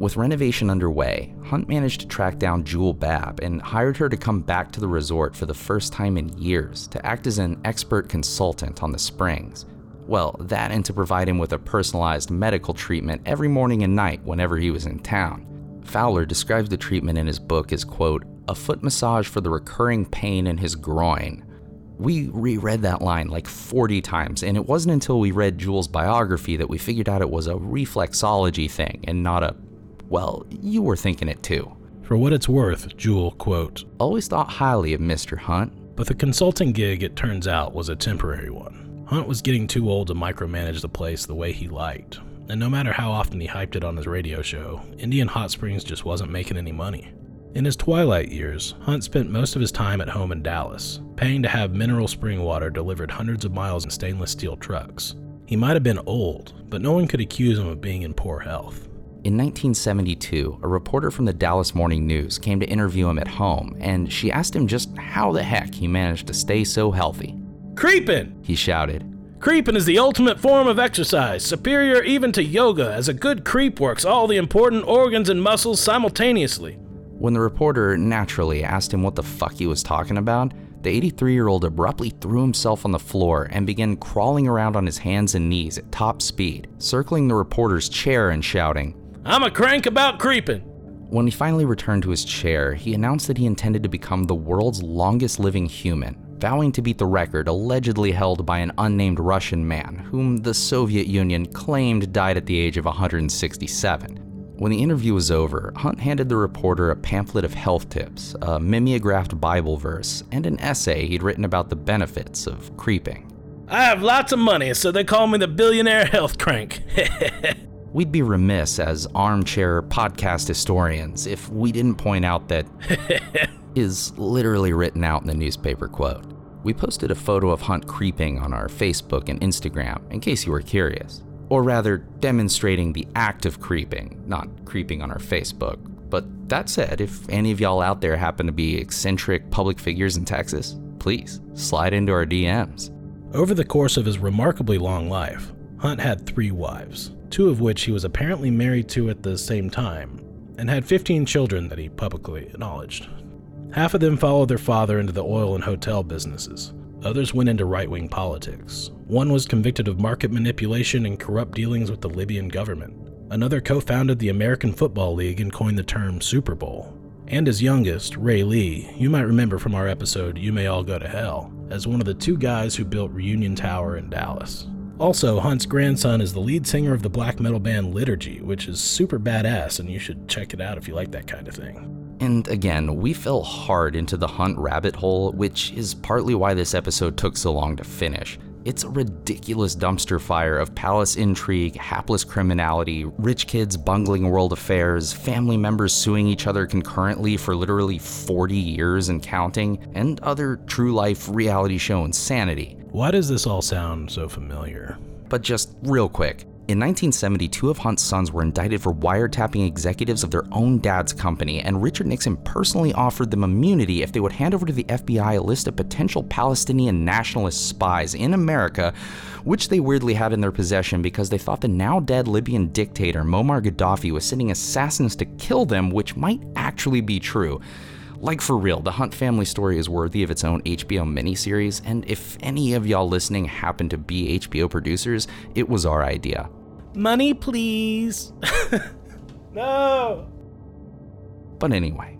Speaker 1: With renovation underway, Hunt managed to track down Jewel Babb and hired her to come back to the resort for the first time in years to act as an expert consultant on the springs. Well, that and to provide him with a personalized medical treatment every morning and night whenever he was in town. Fowler describes the treatment in his book as, quote, a foot massage for the recurring pain in his groin. We reread that line like 40 times, and it wasn't until we read Jewel's biography that we figured out it was a reflexology thing and not a, well, you were thinking it too.
Speaker 2: For what it's worth, Jewel, quote,
Speaker 1: Always thought highly of Mr. Hunt.
Speaker 2: But the consulting gig, it turns out, was a temporary one. Hunt was getting too old to micromanage the place the way he liked, and no matter how often he hyped it on his radio show, Indian Hot Springs just wasn't making any money. In his twilight years, Hunt spent most of his time at home in Dallas, paying to have mineral spring water delivered hundreds of miles in stainless steel trucks. He might have been old, but no one could accuse him of being in poor health.
Speaker 1: In 1972, a reporter from the Dallas Morning News came to interview him at home, and she asked him just how the heck he managed to stay so healthy.
Speaker 2: Creeping!
Speaker 1: He shouted.
Speaker 2: Creeping is the ultimate form of exercise, superior even to yoga, as a good creep works all the important organs and muscles simultaneously.
Speaker 1: When the reporter naturally asked him what the fuck he was talking about, the 83 year old abruptly threw himself on the floor and began crawling around on his hands and knees at top speed, circling the reporter's chair and shouting,
Speaker 2: I'm a crank about creeping.
Speaker 1: When he finally returned to his chair, he announced that he intended to become the world's longest living human, vowing to beat the record allegedly held by an unnamed Russian man, whom the Soviet Union claimed died at the age of 167. When the interview was over, Hunt handed the reporter a pamphlet of health tips, a mimeographed Bible verse, and an essay he'd written about the benefits of creeping.
Speaker 2: I have lots of money, so they call me the billionaire health crank.
Speaker 1: We'd be remiss as armchair podcast historians if we didn't point out that is literally written out in the newspaper quote. We posted a photo of Hunt creeping on our Facebook and Instagram in case you were curious or rather demonstrating the act of creeping, not creeping on our Facebook. But that said, if any of y'all out there happen to be eccentric public figures in Texas, please slide into our DMs.
Speaker 2: Over the course of his remarkably long life, Hunt had three wives, two of which he was apparently married to at the same time, and had 15 children that he publicly acknowledged. Half of them followed their father into the oil and hotel businesses, Others went into right wing politics. One was convicted of market manipulation and corrupt dealings with the Libyan government. Another co founded the American Football League and coined the term Super Bowl. And his youngest, Ray Lee, you might remember from our episode You May All Go to Hell, as one of the two guys who built Reunion Tower in Dallas. Also, Hunt's grandson is the lead singer of the black metal band Liturgy, which is super badass, and you should check it out if you like that kind of thing.
Speaker 1: And again, we fell hard into the Hunt rabbit hole, which is partly why this episode took so long to finish. It's a ridiculous dumpster fire of palace intrigue, hapless criminality, rich kids bungling world affairs, family members suing each other concurrently for literally 40 years and counting, and other true life reality show insanity.
Speaker 2: Why does this all sound so familiar?
Speaker 1: But just real quick, in 1970, two of Hunt's sons were indicted for wiretapping executives of their own dad's company, and Richard Nixon personally offered them immunity if they would hand over to the FBI a list of potential Palestinian nationalist spies in America, which they weirdly had in their possession because they thought the now dead Libyan dictator Muammar Gaddafi was sending assassins to kill them, which might actually be true. Like for real, the Hunt family story is worthy of its own HBO miniseries, and if any of y'all listening happen to be HBO producers, it was our idea.
Speaker 2: Money, please. no.
Speaker 1: But anyway.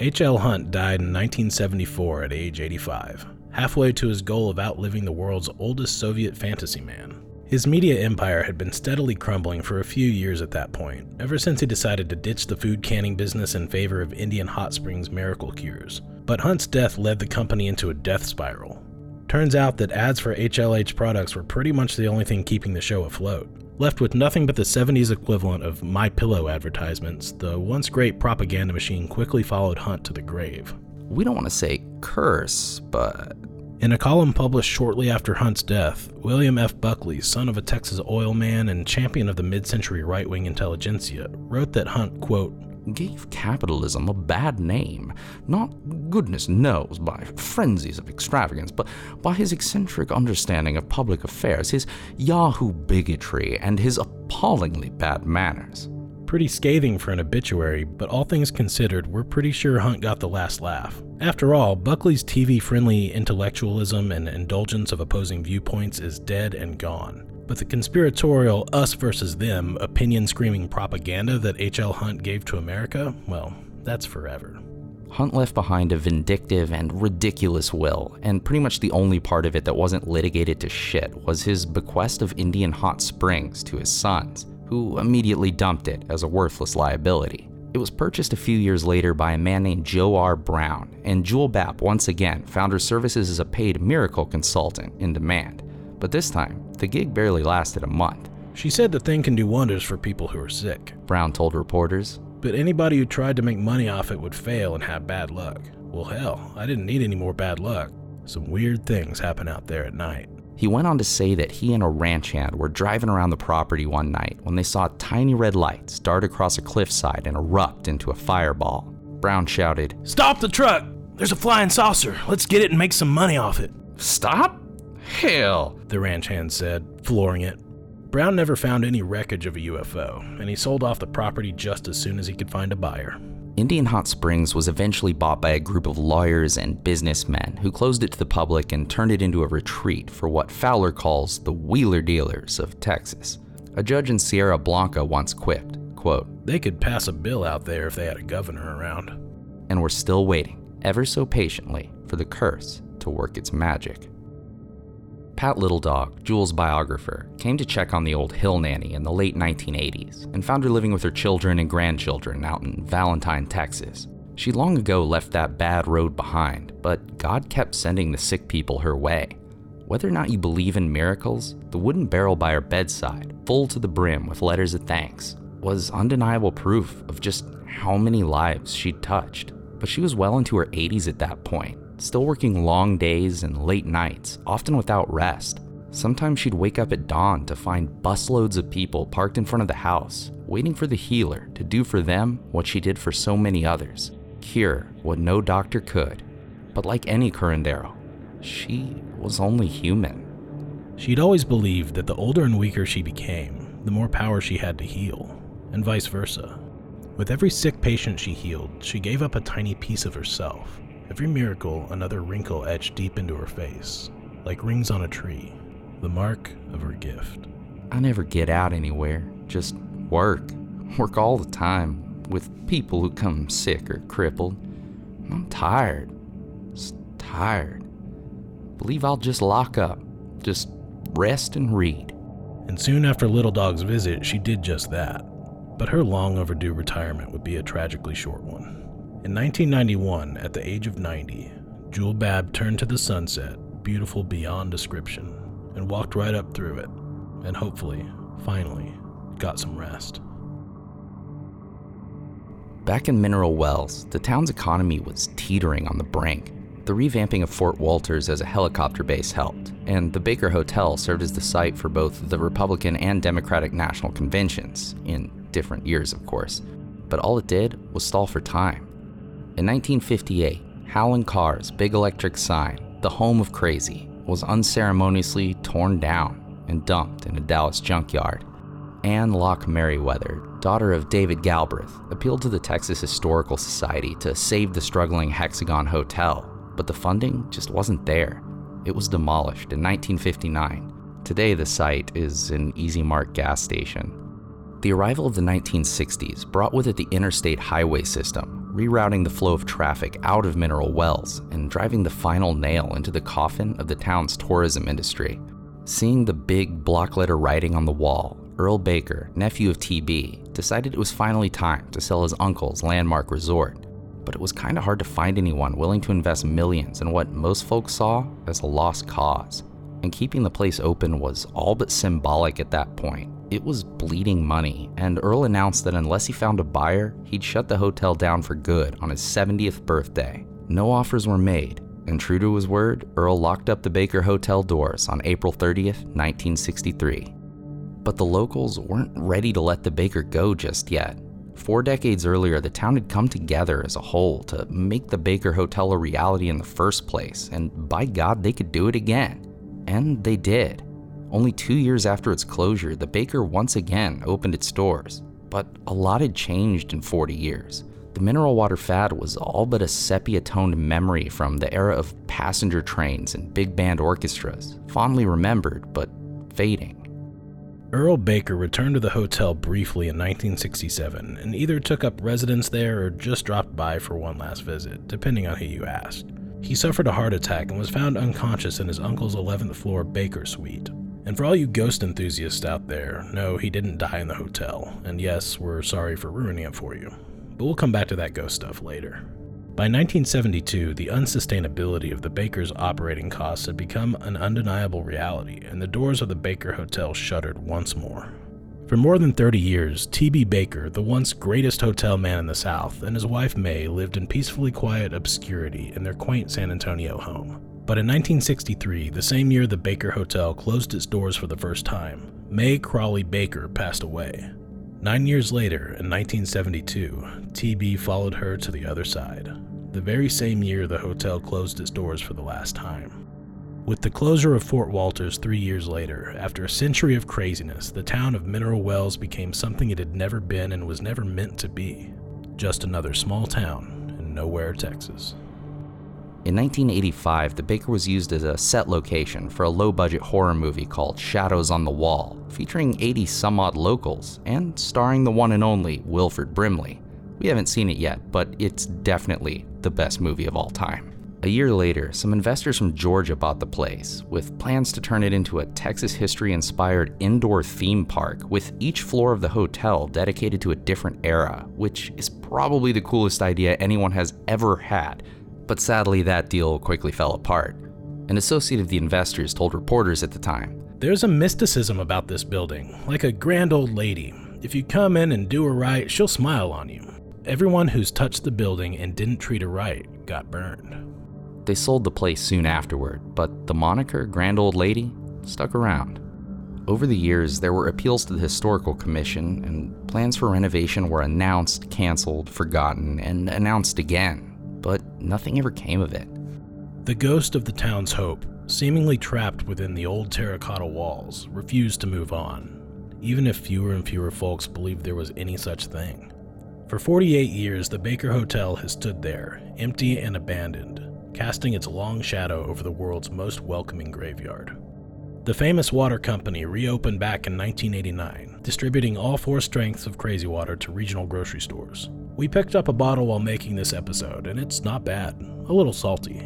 Speaker 2: H.L. Hunt died in 1974 at age 85, halfway to his goal of outliving the world's oldest Soviet fantasy man. His media empire had been steadily crumbling for a few years at that point, ever since he decided to ditch the food canning business in favor of Indian Hot Springs miracle cures. But Hunt's death led the company into a death spiral. Turns out that ads for HLH products were pretty much the only thing keeping the show afloat. Left with nothing but the 70s equivalent of My Pillow advertisements, the once great propaganda machine quickly followed Hunt to the grave.
Speaker 1: We don't want to say curse, but
Speaker 2: In a column published shortly after Hunt's death, William F. Buckley, son of a Texas oil man and champion of the mid century right wing intelligentsia, wrote that Hunt, quote,
Speaker 1: gave capitalism a bad name. Not, goodness knows, by frenzies of extravagance, but by his eccentric understanding of public affairs, his Yahoo bigotry, and his appallingly bad manners.
Speaker 2: Pretty scathing for an obituary, but all things considered, we're pretty sure Hunt got the last laugh. After all, Buckley's TV friendly intellectualism and indulgence of opposing viewpoints is dead and gone. But the conspiratorial us versus them, opinion screaming propaganda that H.L. Hunt gave to America, well, that's forever.
Speaker 1: Hunt left behind a vindictive and ridiculous will, and pretty much the only part of it that wasn't litigated to shit was his bequest of Indian hot springs to his sons, who immediately dumped it as a worthless liability. It was purchased a few years later by a man named Joe R. Brown, and Jewel Babb once again found her services as a paid miracle consultant in demand. But this time, the gig barely lasted a month.
Speaker 2: She said the thing can do wonders for people who are sick,
Speaker 1: Brown told reporters.
Speaker 2: but anybody who tried to make money off it would fail and have bad luck. Well, hell, I didn't need any more bad luck. Some weird things happen out there at night.
Speaker 1: He went on to say that he and a ranch hand were driving around the property one night when they saw tiny red lights dart across a cliffside and erupt into a fireball. Brown shouted,
Speaker 2: Stop the truck! There's a flying saucer. Let's get it and make some money off it.
Speaker 1: Stop? Hell!
Speaker 2: the ranch hand said, flooring it. Brown never found any wreckage of a UFO, and he sold off the property just as soon as he could find a buyer.
Speaker 1: Indian Hot Springs was eventually bought by a group of lawyers and businessmen who closed it to the public and turned it into a retreat for what Fowler calls the wheeler dealers of Texas. A judge in Sierra Blanca once quipped, quote,
Speaker 2: They could pass a bill out there if they had a governor around.
Speaker 1: and we're still waiting, ever so patiently, for the curse to work its magic. Pat Littledog, Jewel's biographer, came to check on the old hill nanny in the late 1980s and found her living with her children and grandchildren out in Valentine, Texas. She long ago left that bad road behind, but God kept sending the sick people her way. Whether or not you believe in miracles, the wooden barrel by her bedside, full to the brim with letters of thanks, was undeniable proof of just how many lives she'd touched. But she was well into her 80s at that point, still working long days and late nights, often without rest. Sometimes she'd wake up at dawn to find busloads of people parked in front of the house, waiting for the healer to do for them what she did for so many others cure what no doctor could. But like any curandero, she was only human.
Speaker 2: She'd always believed that the older and weaker she became, the more power she had to heal, and vice versa. With every sick patient she healed, she gave up a tiny piece of herself. Every miracle, another wrinkle etched deep into her face, like rings on a tree, the mark of her gift.
Speaker 1: I never get out anywhere, just work. Work all the time with people who come sick or crippled. I'm tired. Just tired. Believe I'll just lock up, just rest and read.
Speaker 2: And soon after Little Dog's visit, she did just that. But her long overdue retirement would be a tragically short one. In 1991, at the age of 90, Jewel Babb turned to the sunset, beautiful beyond description, and walked right up through it, and hopefully, finally, got some rest.
Speaker 1: Back in Mineral Wells, the town's economy was teetering on the brink. The revamping of Fort Walters as a helicopter base helped, and the Baker Hotel served as the site for both the Republican and Democratic national conventions, in different years, of course. But all it did was stall for time. In 1958, Hal Carr's big electric sign, the home of crazy, was unceremoniously torn down and dumped in a Dallas junkyard. Anne Locke Merriweather, daughter of David Galbraith, appealed to the Texas Historical Society to save the struggling Hexagon Hotel, but the funding just wasn't there. It was demolished in 1959. Today, the site is an Easy Mart gas station. The arrival of the 1960s brought with it the interstate highway system, rerouting the flow of traffic out of mineral wells and driving the final nail into the coffin of the town's tourism industry. Seeing the big block letter writing on the wall, Earl Baker, nephew of TB, decided it was finally time to sell his uncle's landmark resort. But it was kind of hard to find anyone willing to invest millions in what most folks saw as a lost cause, and keeping the place open was all but symbolic at that point. It was bleeding money, and Earl announced that unless he found a buyer, he'd shut the hotel down for good on his 70th birthday. No offers were made, and true to his word, Earl locked up the Baker Hotel doors on April 30th, 1963. But the locals weren't ready to let the Baker go just yet. Four decades earlier, the town had come together as a whole to make the Baker Hotel a reality in the first place, and by God, they could do it again. And they did. Only two years after its closure, the Baker once again opened its doors. But a lot had changed in 40 years. The mineral water fad was all but a sepia toned memory from the era of passenger trains and big band orchestras, fondly remembered but fading.
Speaker 2: Earl Baker returned to the hotel briefly in 1967 and either took up residence there or just dropped by for one last visit, depending on who you asked. He suffered a heart attack and was found unconscious in his uncle's 11th floor Baker suite. And for all you ghost enthusiasts out there, no, he didn't die in the hotel. And yes, we're sorry for ruining it for you. But we'll come back to that ghost stuff later. By 1972, the unsustainability of the Baker's operating costs had become an undeniable reality, and the doors of the Baker Hotel shuttered once more. For more than 30 years, T.B. Baker, the once greatest hotel man in the South, and his wife May lived in peacefully quiet obscurity in their quaint San Antonio home. But in 1963, the same year the Baker Hotel closed its doors for the first time, May Crawley Baker passed away. Nine years later, in 1972, TB followed her to the other side, the very same year the hotel closed its doors for the last time. With the closure of Fort Walters three years later, after a century of craziness, the town of Mineral Wells became something it had never been and was never meant to be just another small town in nowhere, Texas.
Speaker 1: In 1985, the Baker was used as a set location for a low budget horror movie called Shadows on the Wall, featuring 80 some odd locals and starring the one and only Wilford Brimley. We haven't seen it yet, but it's definitely the best movie of all time. A year later, some investors from Georgia bought the place, with plans to turn it into a Texas history inspired indoor theme park, with each floor of the hotel dedicated to a different era, which is probably the coolest idea anyone has ever had but sadly, that deal quickly fell apart. An associate of the investors told reporters at the time
Speaker 2: There's a mysticism about this building, like a grand old lady. If you come in and do her right, she'll smile on you. Everyone who's touched the building and didn't treat her right got burned.
Speaker 1: They sold the place soon afterward, but the moniker Grand Old Lady stuck around. Over the years, there were appeals to the Historical Commission, and plans for renovation were announced, canceled, forgotten, and announced again but nothing ever came of it.
Speaker 2: The ghost of the town's hope, seemingly trapped within the old terracotta walls, refused to move on, even if fewer and fewer folks believed there was any such thing. For 48 years, the Baker Hotel has stood there, empty and abandoned, casting its long shadow over the world's most welcoming graveyard. The famous water company reopened back in 1989, distributing all four strengths of crazy water to regional grocery stores. We picked up a bottle while making this episode, and it's not bad, a little salty.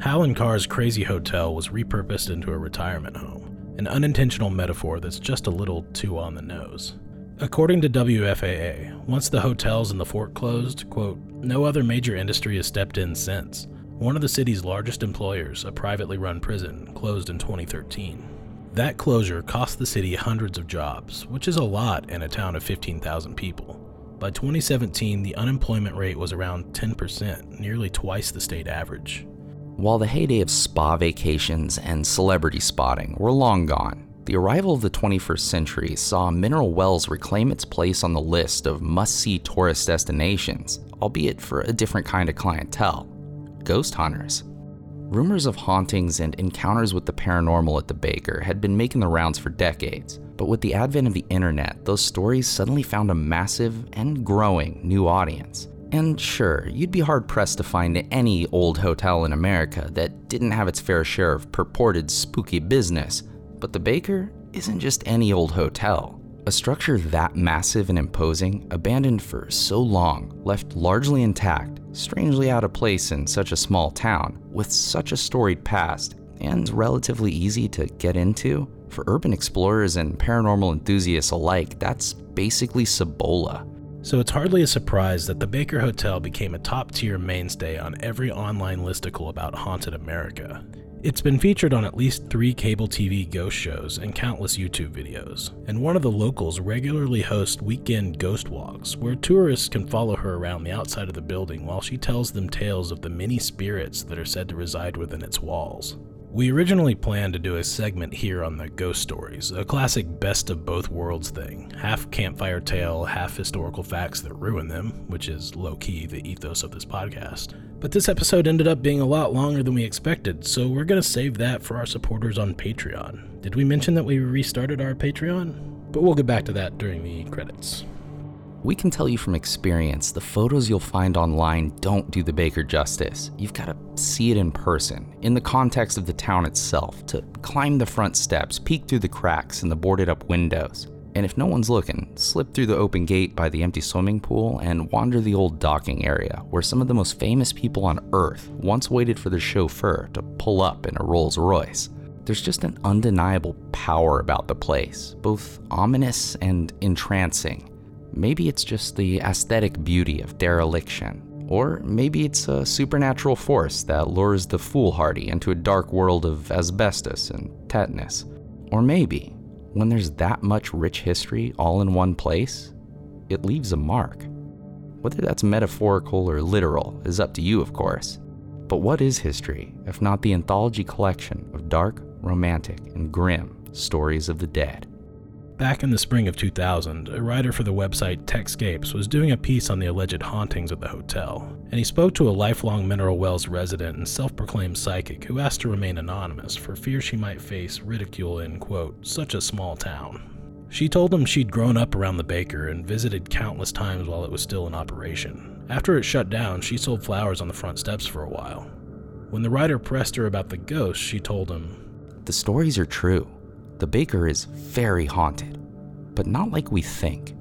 Speaker 2: Hal Carr's Crazy Hotel was repurposed into a retirement home, an unintentional metaphor that's just a little too on the nose. According to WFAA, once the hotels in the fort closed, quote, no other major industry has stepped in since. One of the city's largest employers, a privately run prison, closed in 2013. That closure cost the city hundreds of jobs, which is a lot in a town of 15,000 people. By 2017, the unemployment rate was around 10%, nearly twice the state average.
Speaker 1: While the heyday of spa vacations and celebrity spotting were long gone, the arrival of the 21st century saw Mineral Wells reclaim its place on the list of must see tourist destinations, albeit for a different kind of clientele ghost hunters. Rumors of hauntings and encounters with the paranormal at the Baker had been making the rounds for decades, but with the advent of the internet, those stories suddenly found a massive and growing new audience. And sure, you'd be hard pressed to find any old hotel in America that didn't have its fair share of purported spooky business, but the Baker isn't just any old hotel. A structure that massive and imposing, abandoned for so long, left largely intact, strangely out of place in such a small town, with such a storied past, and relatively easy to get into, for urban explorers and paranormal enthusiasts alike, that's basically Cibola.
Speaker 2: So it's hardly a surprise that the Baker Hotel became a top tier mainstay on every online listicle about haunted America. It's been featured on at least three cable TV ghost shows and countless YouTube videos, and one of the locals regularly hosts weekend ghost walks where tourists can follow her around the outside of the building while she tells them tales of the many spirits that are said to reside within its walls. We originally planned to do a segment here on the ghost stories, a classic best of both worlds thing. Half campfire tale, half historical facts that ruin them, which is low key the ethos of this podcast. But this episode ended up being a lot longer than we expected, so we're gonna save that for our supporters on Patreon. Did we mention that we restarted our Patreon? But we'll get back to that during the credits.
Speaker 1: We can tell you from experience the photos you'll find online don't do the baker justice. You've got to see it in person, in the context of the town itself, to climb the front steps, peek through the cracks in the boarded up windows. And if no one's looking, slip through the open gate by the empty swimming pool and wander the old docking area where some of the most famous people on Earth once waited for their chauffeur to pull up in a Rolls Royce. There's just an undeniable power about the place, both ominous and entrancing. Maybe it's just the aesthetic beauty of dereliction. Or maybe it's a supernatural force that lures the foolhardy into a dark world of asbestos and tetanus. Or maybe, when there's that much rich history all in one place, it leaves a mark. Whether that's metaphorical or literal is up to you, of course. But what is history if not the anthology collection of dark, romantic, and grim stories of the dead?
Speaker 2: Back in the spring of 2000, a writer for the website Techscapes was doing a piece on the alleged hauntings of the hotel, and he spoke to a lifelong Mineral Wells resident and self proclaimed psychic who asked to remain anonymous for fear she might face ridicule in, quote, such a small town. She told him she'd grown up around the baker and visited countless times while it was still in operation. After it shut down, she sold flowers on the front steps for a while. When the writer pressed her about the ghost, she told him,
Speaker 1: The stories are true. The baker is very haunted, but not like we think.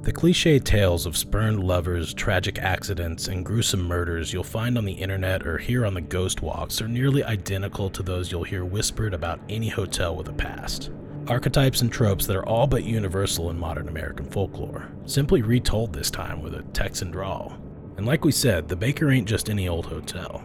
Speaker 2: The cliche tales of spurned lovers, tragic accidents, and gruesome murders you'll find on the internet or hear on the ghost walks are nearly identical to those you'll hear whispered about any hotel with a past. Archetypes and tropes that are all but universal in modern American folklore, simply retold this time with a Texan drawl. And like we said, the Baker ain't just any old hotel.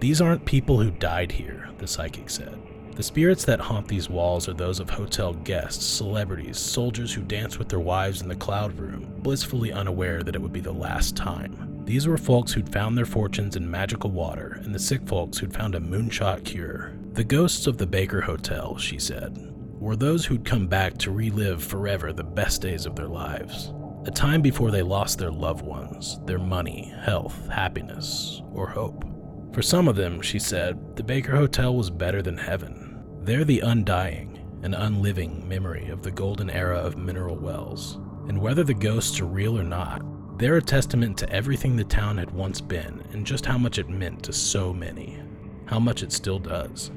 Speaker 2: These aren't people who died here, the psychic said. The spirits that haunt these walls are those of hotel guests, celebrities, soldiers who dance with their wives in the cloud room, blissfully unaware that it would be the last time. These were folks who'd found their fortunes in magical water, and the sick folks who'd found a moonshot cure. The ghosts of the Baker Hotel, she said, were those who'd come back to relive forever the best days of their lives. A time before they lost their loved ones, their money, health, happiness, or hope. For some of them, she said, the Baker Hotel was better than heaven. They're the undying and unliving memory of the golden era of mineral wells. And whether the ghosts are real or not, they're a testament to everything the town had once been and just how much it meant to so many. How much it still does.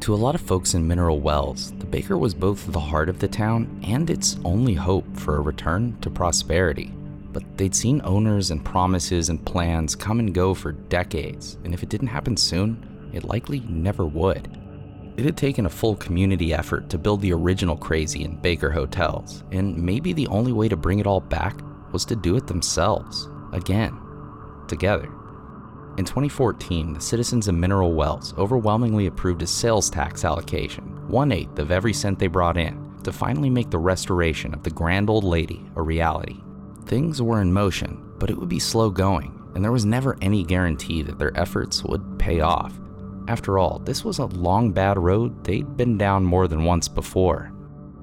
Speaker 1: To a lot of folks in Mineral Wells, the baker was both the heart of the town and its only hope for a return to prosperity. But they'd seen owners and promises and plans come and go for decades, and if it didn't happen soon, it likely never would. It had taken a full community effort to build the original Crazy and Baker hotels, and maybe the only way to bring it all back was to do it themselves, again, together. In 2014, the citizens of Mineral Wells overwhelmingly approved a sales tax allocation, one eighth of every cent they brought in, to finally make the restoration of the Grand Old Lady a reality. Things were in motion, but it would be slow going, and there was never any guarantee that their efforts would pay off. After all, this was a long bad road they'd been down more than once before.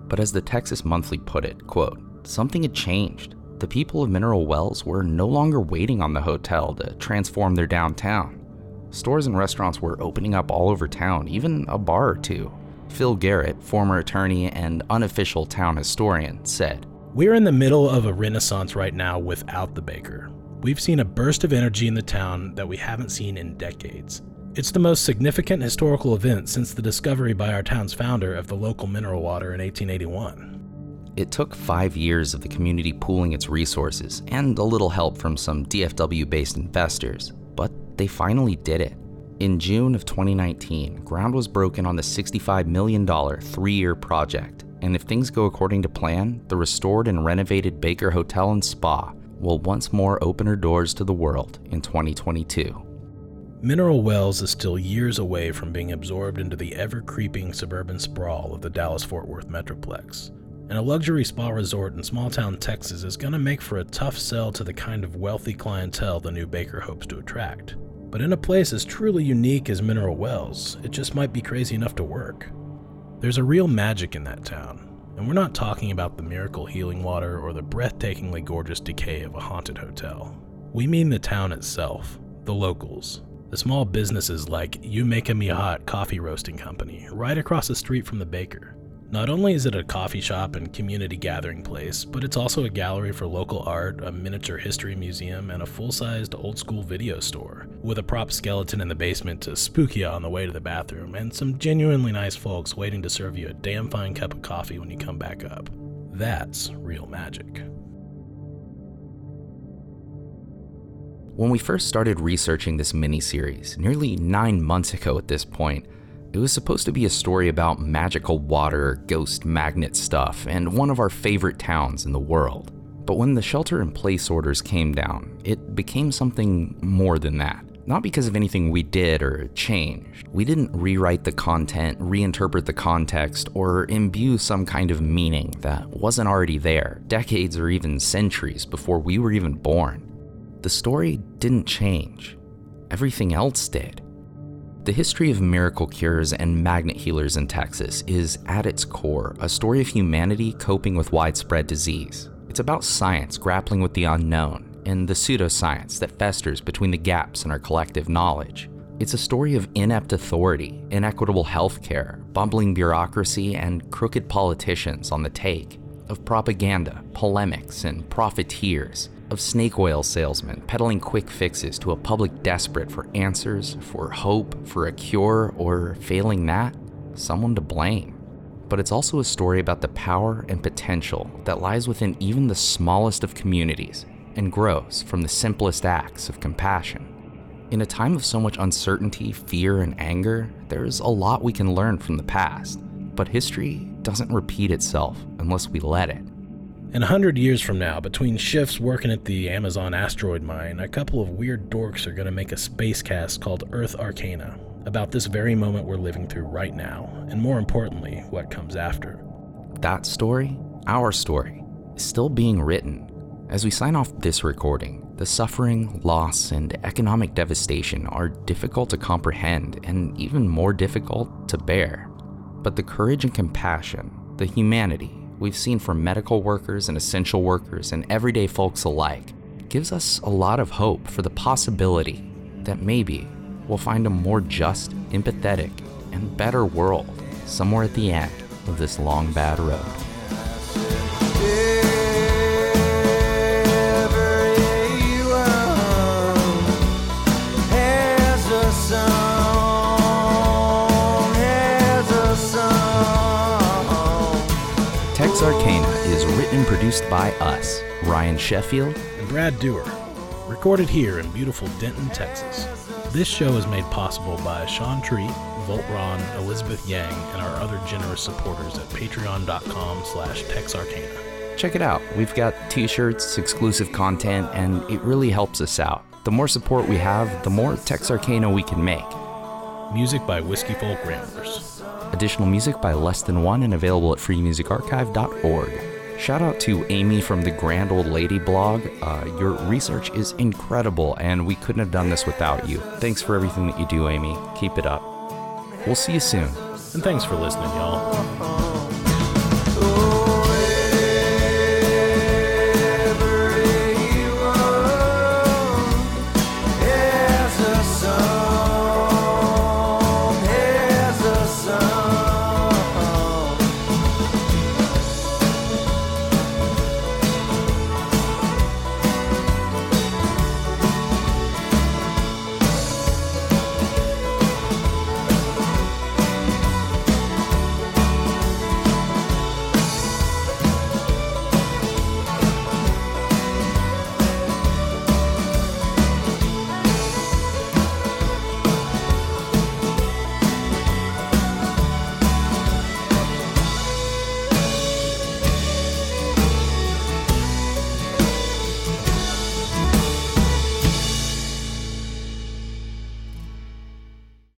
Speaker 1: But as the Texas Monthly put it, quote, something had changed. The people of Mineral Wells were no longer waiting on the hotel to transform their downtown. Stores and restaurants were opening up all over town, even a bar or two. Phil Garrett, former attorney and unofficial town historian, said,
Speaker 2: We're in the middle of a renaissance right now without the baker. We've seen a burst of energy in the town that we haven't seen in decades. It's the most significant historical event since the discovery by our town's founder of the local mineral water in 1881.
Speaker 1: It took five years of the community pooling its resources and a little help from some DFW based investors, but they finally did it. In June of 2019, ground was broken on the $65 million three year project, and if things go according to plan, the restored and renovated Baker Hotel and Spa will once more open her doors to the world in 2022.
Speaker 2: Mineral Wells is still years away from being absorbed into the ever creeping suburban sprawl of the Dallas Fort Worth Metroplex. And a luxury spa resort in small town Texas is going to make for a tough sell to the kind of wealthy clientele the new Baker hopes to attract. But in a place as truly unique as Mineral Wells, it just might be crazy enough to work. There's a real magic in that town, and we're not talking about the miracle healing water or the breathtakingly gorgeous decay of a haunted hotel. We mean the town itself, the locals, the small businesses like You Make Me Hot Coffee Roasting Company, right across the street from the baker. Not only is it a coffee shop and community gathering place, but it's also a gallery for local art, a miniature history museum, and a full sized old school video store, with a prop skeleton in the basement to spook you on the way to the bathroom, and some genuinely nice folks waiting to serve you a damn fine cup of coffee when you come back up. That's real magic.
Speaker 1: When we first started researching this mini-series, nearly nine months ago at this point, it was supposed to be a story about magical water, ghost magnet stuff, and one of our favorite towns in the world. But when the shelter in place orders came down, it became something more than that. Not because of anything we did or changed. We didn't rewrite the content, reinterpret the context, or imbue some kind of meaning that wasn't already there, decades or even centuries before we were even born. The story didn't change, everything else did. The history of miracle cures and magnet healers in Texas is, at its core, a story of humanity coping with widespread disease. It's about science grappling with the unknown and the pseudoscience that festers between the gaps in our collective knowledge. It's a story of inept authority, inequitable healthcare, bumbling bureaucracy, and crooked politicians on the take, of propaganda, polemics, and profiteers of snake oil salesmen peddling quick fixes to a public desperate for answers, for hope, for a cure, or failing that, someone to blame. But it's also a story about the power and potential that lies within even the smallest of communities and grows from the simplest acts of compassion. In a time of so much uncertainty, fear, and anger, there's a lot we can learn from the past, but history doesn't repeat itself unless we let it.
Speaker 2: In a hundred years from now, between shifts working at the Amazon asteroid mine, a couple of weird dorks are going to make a space cast called Earth Arcana about this very moment we're living through right now, and more importantly, what comes after.
Speaker 1: That story, our story, is still being written. As we sign off this recording, the suffering, loss, and economic devastation are difficult to comprehend and even more difficult to bear. But the courage and compassion, the humanity, we've seen from medical workers and essential workers and everyday folks alike gives us a lot of hope for the possibility that maybe we'll find a more just, empathetic, and better world somewhere at the end of this long bad road. Produced by us, Ryan Sheffield
Speaker 2: and Brad Dewar. Recorded here in beautiful Denton, Texas. This show is made possible by Sean Tree, Voltron, Elizabeth Yang, and our other generous supporters at patreon.com slash texarcana.
Speaker 1: Check it out. We've got t-shirts, exclusive content, and it really helps us out. The more support we have, the more Texarcana we can make.
Speaker 2: Music by Whiskey Folk Ramblers.
Speaker 1: Additional music by Less Than One and available at freemusicarchive.org. Shout out to Amy from the Grand Old Lady blog. Uh, your research is incredible, and we couldn't have done this without you. Thanks for everything that you do, Amy. Keep it up. We'll see you soon.
Speaker 2: And thanks for listening, y'all.